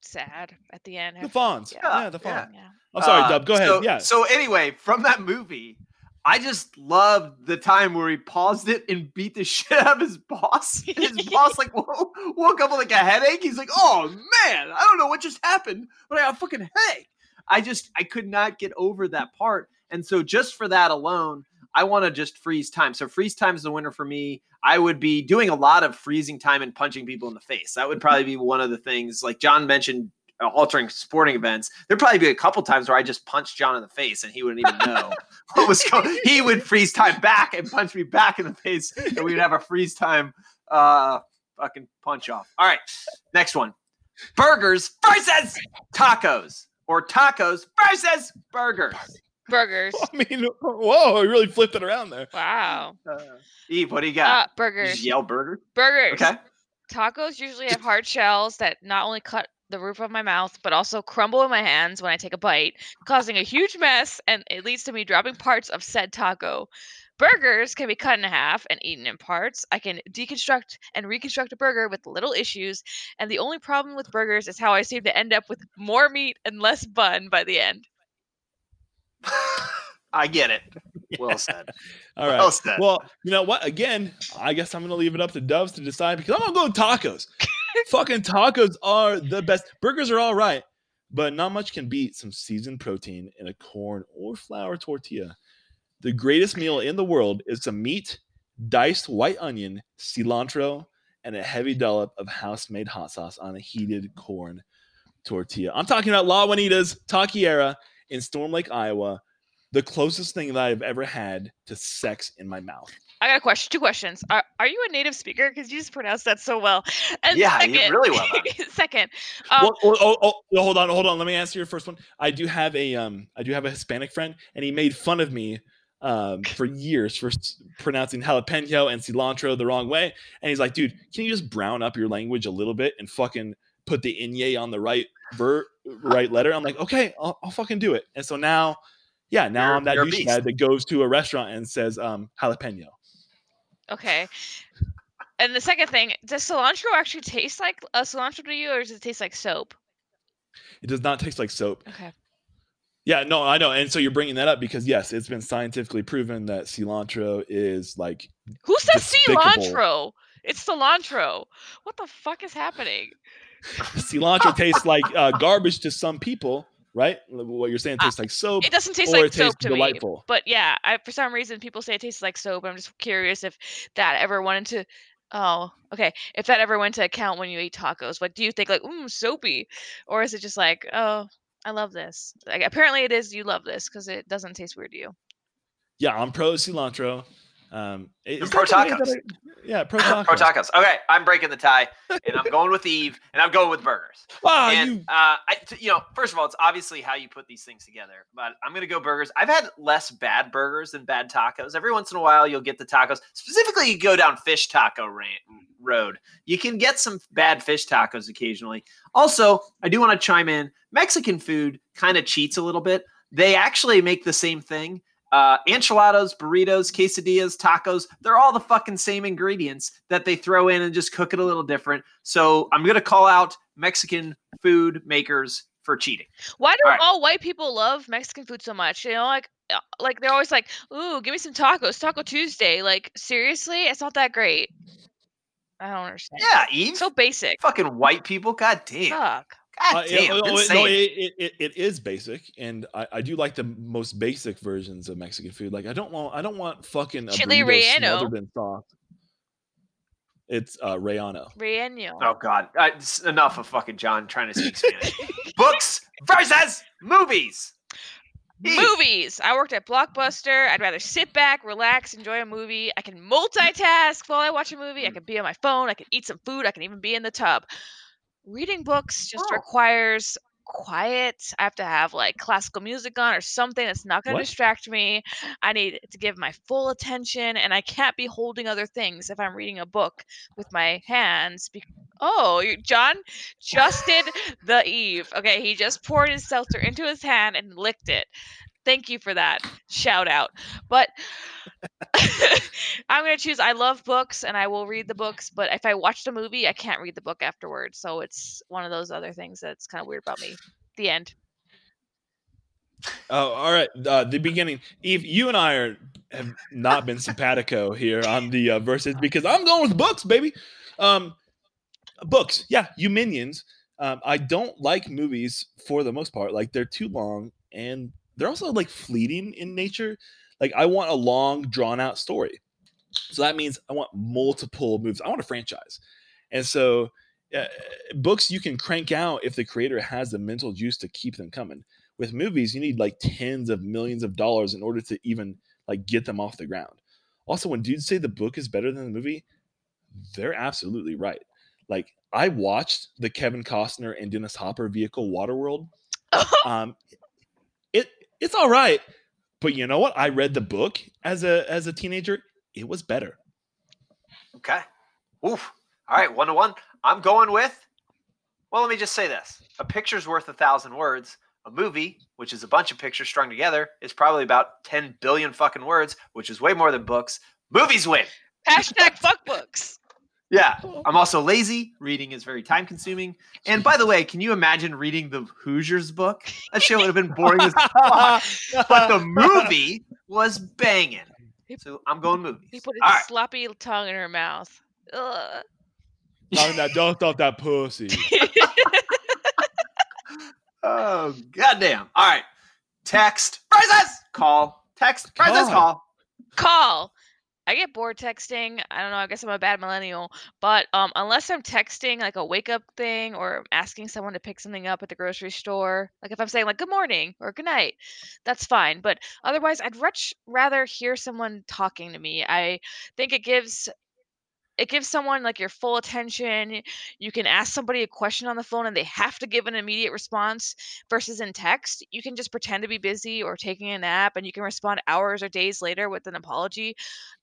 sad at the end. the Fonz. Yeah, Yeah, the yeah. Fonz. Yeah. I'm sorry, Uh, Dub. Go ahead. So, yeah. So anyway, from that movie, I just loved the time where he paused it and beat the shit out of his boss. His boss like wo- woke up with like a headache. He's like, "Oh man, I don't know what just happened, but I got a fucking headache." I just I could not get over that part, and so just for that alone, I want to just freeze time. So freeze time is the winner for me. I would be doing a lot of freezing time and punching people in the face. That would probably be one of the things. Like John mentioned, uh, altering sporting events. There'd probably be a couple times where I just punched John in the face and he wouldn't even know what was going. He would freeze time back and punch me back in the face, and we would have a freeze time uh fucking punch off. All right, next one: burgers versus tacos, or tacos versus burgers. Burgers. I mean, whoa, you really flipped it around there. Wow. Uh, Eve, what do you Uh, got? You burgers. just yell burger. Burgers. Okay. Tacos usually have hard shells that not only cut the roof of my mouth, but also crumble in my hands when I take a bite, causing a huge mess, and it leads to me dropping parts of said taco. Burgers can be cut in half and eaten in parts. I can deconstruct and reconstruct a burger with little issues, and the only problem with burgers is how I seem to end up with more meat and less bun by the end. I get it. Well said. All right. Well said. Well, you know what? Again, I guess I'm gonna leave it up to Doves to decide because I'm gonna go with tacos. Fucking tacos are the best. Burgers are all right, but not much can beat some seasoned protein in a corn or flour tortilla. The greatest meal in the world is some meat, diced white onion, cilantro, and a heavy dollop of house-made hot sauce on a heated corn tortilla. I'm talking about La Juanita's Taqueria in Storm Lake, Iowa. The closest thing that I've ever had to sex in my mouth. I got a question. Two questions. Are, are you a native speaker? Because you just pronounced that so well. And Yeah, you second, really well second, um, well, oh, oh, oh, hold on, hold on. Let me answer your first one. I do have a um, I do have a Hispanic friend, and he made fun of me um for years for pronouncing jalapeno and cilantro the wrong way. And he's like, dude, can you just brown up your language a little bit and fucking put the inye on the right ver right letter? I'm like, okay, I'll, I'll fucking do it. And so now, yeah, now You're- I'm that douchebag that goes to a restaurant and says um jalapeno. Okay. And the second thing, does cilantro actually taste like a cilantro to you, or does it taste like soap? It does not taste like soap. Okay. Yeah, no, I know. And so you're bringing that up because yes, it's been scientifically proven that cilantro is like Who says Despicable. cilantro? It's cilantro. What the fuck is happening? Cilantro tastes like uh, garbage to some people, right? What you're saying Uh, tastes like soap. It doesn't taste or like it soap to delightful. me. But yeah, I, for some reason people say it tastes like soap. I'm just curious if that ever went into oh, okay. If that ever went to account when you eat tacos. What do you think like, mmm, soapy? Or is it just like, oh, I love this. Like apparently it is you love this because it doesn't taste weird to you. Yeah, I'm pro cilantro. Um, is pro that the way that tacos. Yeah, pro tacos. Pro tacos. Okay, I'm breaking the tie, and I'm going with Eve, and I'm going with burgers. Ah, and you. uh, I, t- you know, first of all, it's obviously how you put these things together. But I'm gonna go burgers. I've had less bad burgers than bad tacos. Every once in a while, you'll get the tacos. Specifically, you go down fish taco ran- road. You can get some bad fish tacos occasionally. Also, I do want to chime in. Mexican food kind of cheats a little bit. They actually make the same thing. Uh, enchiladas, burritos, quesadillas, tacos, they're all the fucking same ingredients that they throw in and just cook it a little different. So I'm going to call out Mexican food makers for cheating. Why do All right. all white people love Mexican food so much? You know, like uh, like they're always like, "Ooh, give me some tacos, Taco Tuesday." Like seriously, it's not that great. I don't understand. Yeah, Eve. So basic. fucking white people. God damn. Fuck. God Uh, damn. oh, oh, insane. no, it, it, it, it is basic, and I, I do like the most basic versions of Mexican food. Like I don't want I don't want fucking a Chili burrito relleno. smothered in sauce. It's uh, Rayano. Relleno. Oh God! Uh, it's enough of fucking John trying to speak Spanish. Books versus movies. Movies. I worked at Blockbuster. I'd rather sit back, relax, enjoy a movie. I can multitask while I watch a movie. Mm. I can be on my phone. I can eat some food. I can even be in the tub. Reading books just Oh. requires quiet. I have to have like classical music on or something that's not going to distract me. I need to give my full attention and I can't be holding other things if I'm reading a book with my hands. Be- oh, John just did the Eve. Okay, he just poured his seltzer into his hand and licked it. Thank you for that. Shout out. But I'm going to choose I love books and I will read the books, but if I watched a movie, I can't read the book afterwards. So it's one of those other things that's kind of weird about me. The end. Oh, all right. Uh, the beginning, Eve. You and I are have not been simpatico here on the uh, verses because I'm going with books, baby. Um, books, yeah. You minions. Um, I don't like movies for the most part. Like they're too long and they're also like fleeting in nature. Like I want a long, drawn out story. So that means I want multiple movies. I want a franchise, and so uh, books you can crank out if the creator has the mental juice to keep them coming with movies you need like tens of millions of dollars in order to even like get them off the ground also when dudes say the book is better than the movie they're absolutely right like i watched the kevin costner and dennis hopper vehicle waterworld um it's all right but you know what i read the book as a as a teenager it was better Okay. Oof. All right, one to one. I'm going with. Well, let me just say this: a picture's worth a thousand words. A movie, which is a bunch of pictures strung together, is probably about 10 billion fucking words, which is way more than books. Movies win. Hashtag fuck books. Yeah. I'm also lazy. Reading is very time consuming. And by the way, can you imagine reading the Hoosiers book? That shit would have been boring as fuck. But the movie was banging. So I'm going movies. He put his All right. sloppy tongue in her mouth. Ugh. Talking that dust off that pussy Oh, goddamn. All right. Text versus call. Text versus Call. call. I get bored texting. I don't know. I guess I'm a bad millennial, but um, unless I'm texting like a wake up thing or asking someone to pick something up at the grocery store, like if I'm saying like good morning or good night, that's fine. But otherwise, I'd much rather hear someone talking to me. I think it gives it gives someone like your full attention. You can ask somebody a question on the phone and they have to give an immediate response versus in text. You can just pretend to be busy or taking a nap and you can respond hours or days later with an apology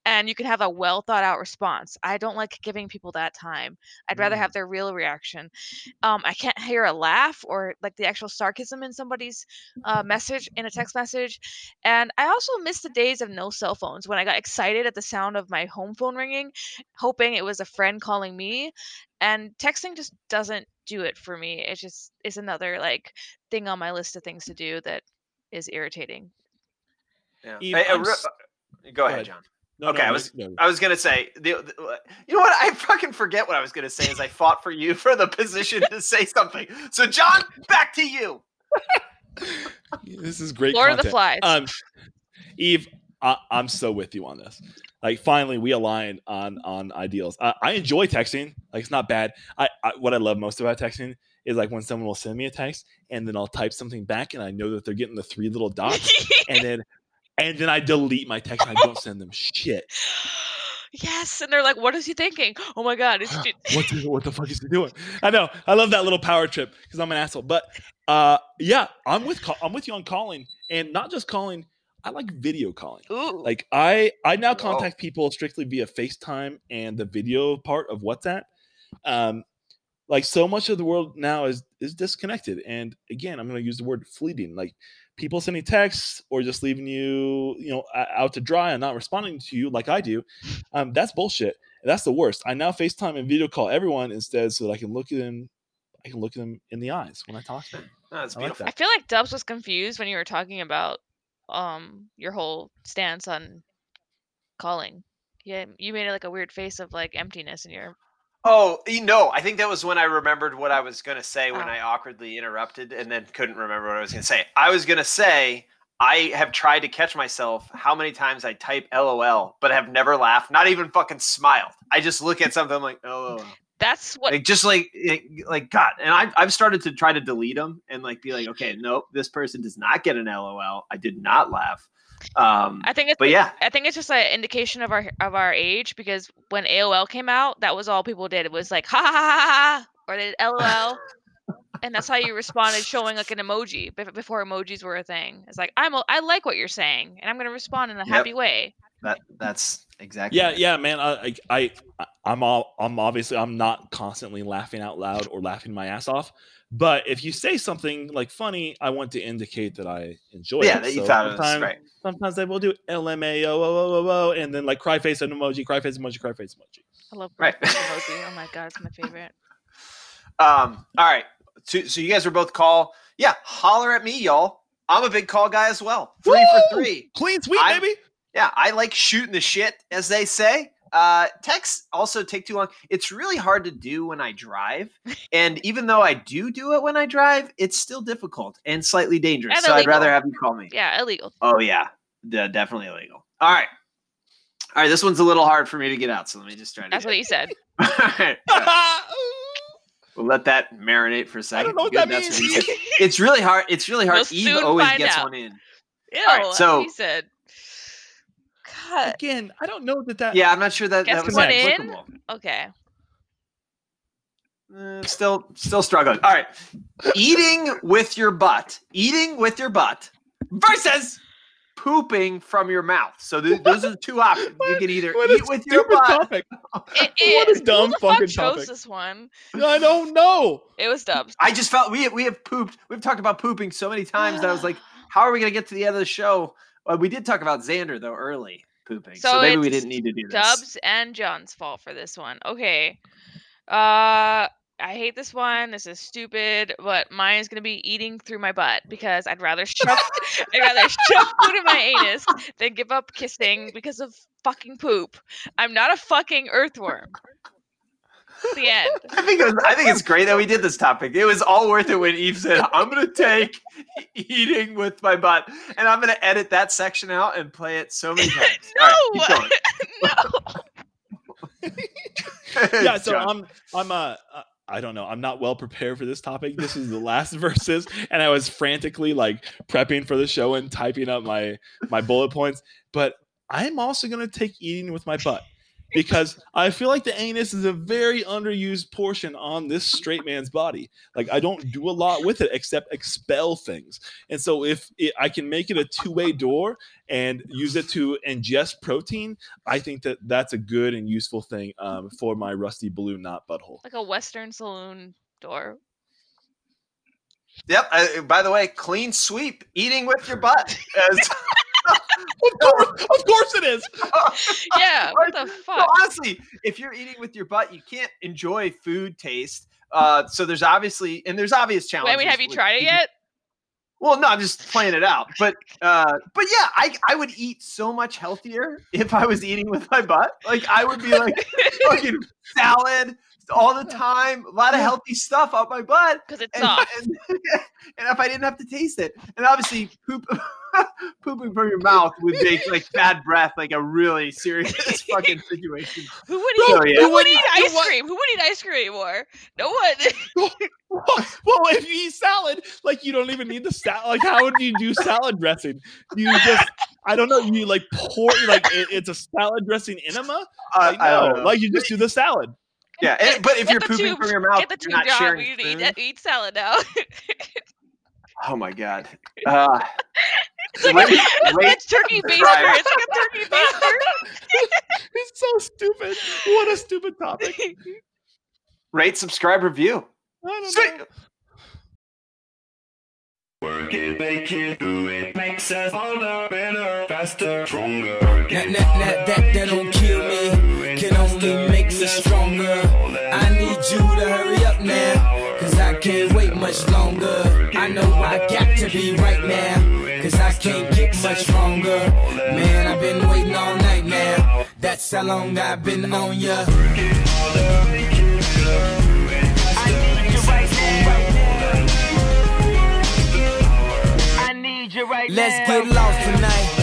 and you can have a well thought out response. I don't like giving people that time. I'd rather Mm. have their real reaction. Um, I can't hear a laugh or like the actual sarcasm in somebody's uh, message in a text message. And I also miss the days of no cell phones when I got excited at the sound of my home phone ringing, hoping it was a friend calling me. And texting just doesn't do it for me. It just is another like thing on my list of things to do that is irritating. Yeah. Eve, Hey, uh, I'm re- s- go ahead, ahead. John. No, Okay, no, I was- no. I was gonna say, the, the- you know what? I fucking forget what I was gonna say as I fought for you for the position to say something. So, John, back to you. This is great. Lord of the content. Flies. Um, Eve, I, I'm so with you on this. Like, finally, we align on on ideals. I, I enjoy texting. Like, it's not bad. I, I what I love most about texting is like when someone will send me a text and then I'll type something back and I know that they're getting the three little dots and then and then I delete my text and I don't send them shit. yes, and they're like, "What is he thinking? Oh my god!" It's what the, what the fuck is he doing? I know. I love that little power trip because I'm an asshole. But uh, yeah, I'm with I'm with you on calling, and not just calling. I like video calling. Ooh. Like I I now Whoa. contact people strictly via FaceTime and the video part of WhatsApp. Um, like so much of the world now is is disconnected, and again, I'm going to use the word fleeting. Like people sending texts or just leaving you, you know, out to dry and not responding to you like I do. Um, that's bullshit. That's the worst. I now FaceTime and video call everyone instead, so that I can look at them. I can look at them in the eyes when I talk to them. Oh, that's I like beautiful. I feel like Dubs was confused when you were talking about um your whole stance on calling. Yeah, you made it like a weird face of like emptiness in your. Oh, you know, I think that was when I remembered what I was going to say when Oh. I awkwardly interrupted and then couldn't remember what I was going to say. I was going to say I have tried to catch myself how many times I type LOL, but have never laughed, not even fucking smiled. I just look at something I'm like, LOL. That's what. Like just like like- God, and I I've started to try to delete them and like be like, okay, nope, this person does not get an LOL. I did not laugh. Um, I think it's. but yeah, I think it's just an indication of our of our age because when AOL came out, that was all people did. It was like ha ha ha ha, or they did LOL, and that's how you responded, showing like an emoji before emojis were a thing. It's like I'm I like what you're saying, and I'm gonna respond in a Yep. happy way. That that's exactly Yeah, it. yeah, man. I, I, I, I'm all, I'm obviously, I'm not constantly laughing out loud or laughing my ass off. But if you say something like funny, I want to indicate that I enjoy Yeah, it. Yeah, that you So thought it was sometimes, right. sometimes I will do LMAO, oh, oh, oh, oh, and then like cry face and emoji, cry face emoji, cry face emoji. I love Right. emoji. Oh my god, it's my favorite. Um, all right. So, so you guys were both call. Yeah, holler at me, y'all. I'm a big call guy as well. Three for three. Clean sweep, I'm- baby. Yeah, I like shooting the shit, as they say. Uh, texts also take too long. It's really hard to do when I drive, and even though I do do it when I drive, it's still difficult and slightly dangerous. And so I'd rather have you call me. Yeah, illegal. Oh yeah, De- definitely illegal. All right, all right. This one's a little hard for me to get out, so let me just try to. That's what it. you said. All right. We'll let that marinate for a second. don't know what Good, that means. he. It's really hard. It's really hard. We'll Eve always gets out. one in. Ew, right, that's so- what you said. God. Again, I don't know that that. Yeah, I'm not sure that Guess that was one in? applicable. Okay. Uh, still, still struggling. All right, eating with your butt. Eating with your butt versus pooping from your mouth. So th- those are the two options. You can either What eat with your stupid butt. topic. It What a is. dumb Who the fuck fucking chose topic. this one? I don't know. It was Dubs. I just felt we we have pooped. We've talked about pooping so many times that I was like, how are we going to get to the end of the show? Well, we did talk about Xander though early pooping, so, So maybe we didn't need to do this. Dubs and John's fault for this one. Okay. Uh I hate this one. This is stupid, but mine is gonna be eating through my butt because I'd rather shove I'd rather shove food in my anus than give up kissing because of fucking poop. I'm not a fucking earthworm. The end. I think it was, I think it's great that we did this topic. It was all worth it when Eve said, "I'm going to take eating with my butt," and I'm going to edit that section out and play it so many times. All right, keep going. no. yeah, so John. I'm I'm uh uh, I don't know. I'm not well prepared for this topic. This is the last verses, and I was frantically like prepping for the show and typing up my my bullet points. But I'm also gonna take eating with my butt because I feel like the anus is a very underused portion on this straight man's body. Like I don't do a lot with it except expel things. And so if it, I can make it a two-way door and use it to ingest protein, I think that that's a good and useful thing um, for my rusty blue knot butthole. like a western saloon door. Yep. I, by the way, clean sweep. Eating with your butt. As, Of course, of course it is. Yeah, what the So fuck? honestly, if you're eating with your butt, you can't enjoy food taste. Uh, so there's obviously and there's obvious Wait, challenges. Mean, have you tried it yet? Well, no, I'm just playing it out. But uh but yeah, I I would eat so much healthier if I was eating with my butt. Like I would be like fucking salad all the time, a lot of healthy stuff out my butt. Because it's And, soft. and, and if I didn't have to taste it. And obviously poop pooping from your mouth would make like bad breath like a really serious fucking situation. Who would Bro, eat? yeah. Who would eat ice want- cream? Who would eat ice cream anymore? No one. well, if you eat salad, like you don't even need the salad. Like, how would you do salad dressing? You just, I don't know. You like pour, like it, it's a salad dressing enema. Uh, Like, I don't no, know. like you just do the salad. yeah, and- but if Get you're pooping tube- from your mouth, Get the you're not job. sharing You need spoons. to eat, eat salad now. Oh my god. Uh, it's like Rate- a, rate, it's turkey baster. subscribe. It's like a turkey baster. It's so stupid. What a stupid topic. rate, subscribe, review. I don't Sweet. know. Work it, make it, do it. Makes us harder, better, faster, stronger. That, that, that, that, that don't kill me, can only make me stronger. I need you to hurry up now, cause I can't wait much longer. I know I got to be right now, cause I can't get much stronger. Man, I've been waiting all night now, that's how long I've been on ya. I need you right now. I need you right Let's get lost tonight.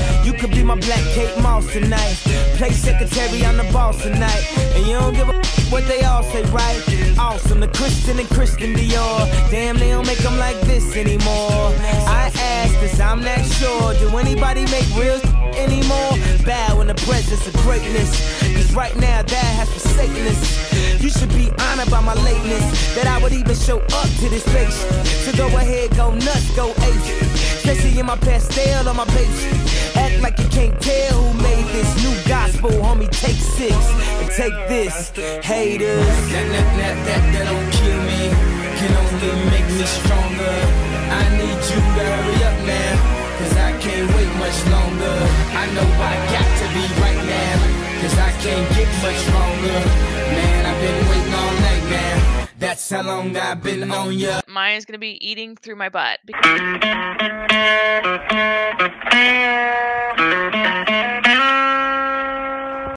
My black Kate Moss tonight. Play secretary, I'm the boss tonight. And you don't give a what they all say, right? Awesome, the Christian and Christian Dior. Damn, they don't make them like this anymore. I ask, cause I'm not sure. Do anybody make real anymore? Bow in the presence of greatness. Cause right now, that has forsaken us. You should be honored by my lateness. That I would even show up to this place. So go ahead, go nuts, go ape. Especially in my Pastelle on my page. Act like you can't tell who made this new gospel, homie. Take six and take this, haters. That, that, that, that, that don't kill me, can only make me stronger. I need you to hurry up now, cause I can't wait much longer. I know I got to be right now, cause I can't get much stronger. That's how long I've been on ya. Mine is gonna be eating through my butt. Because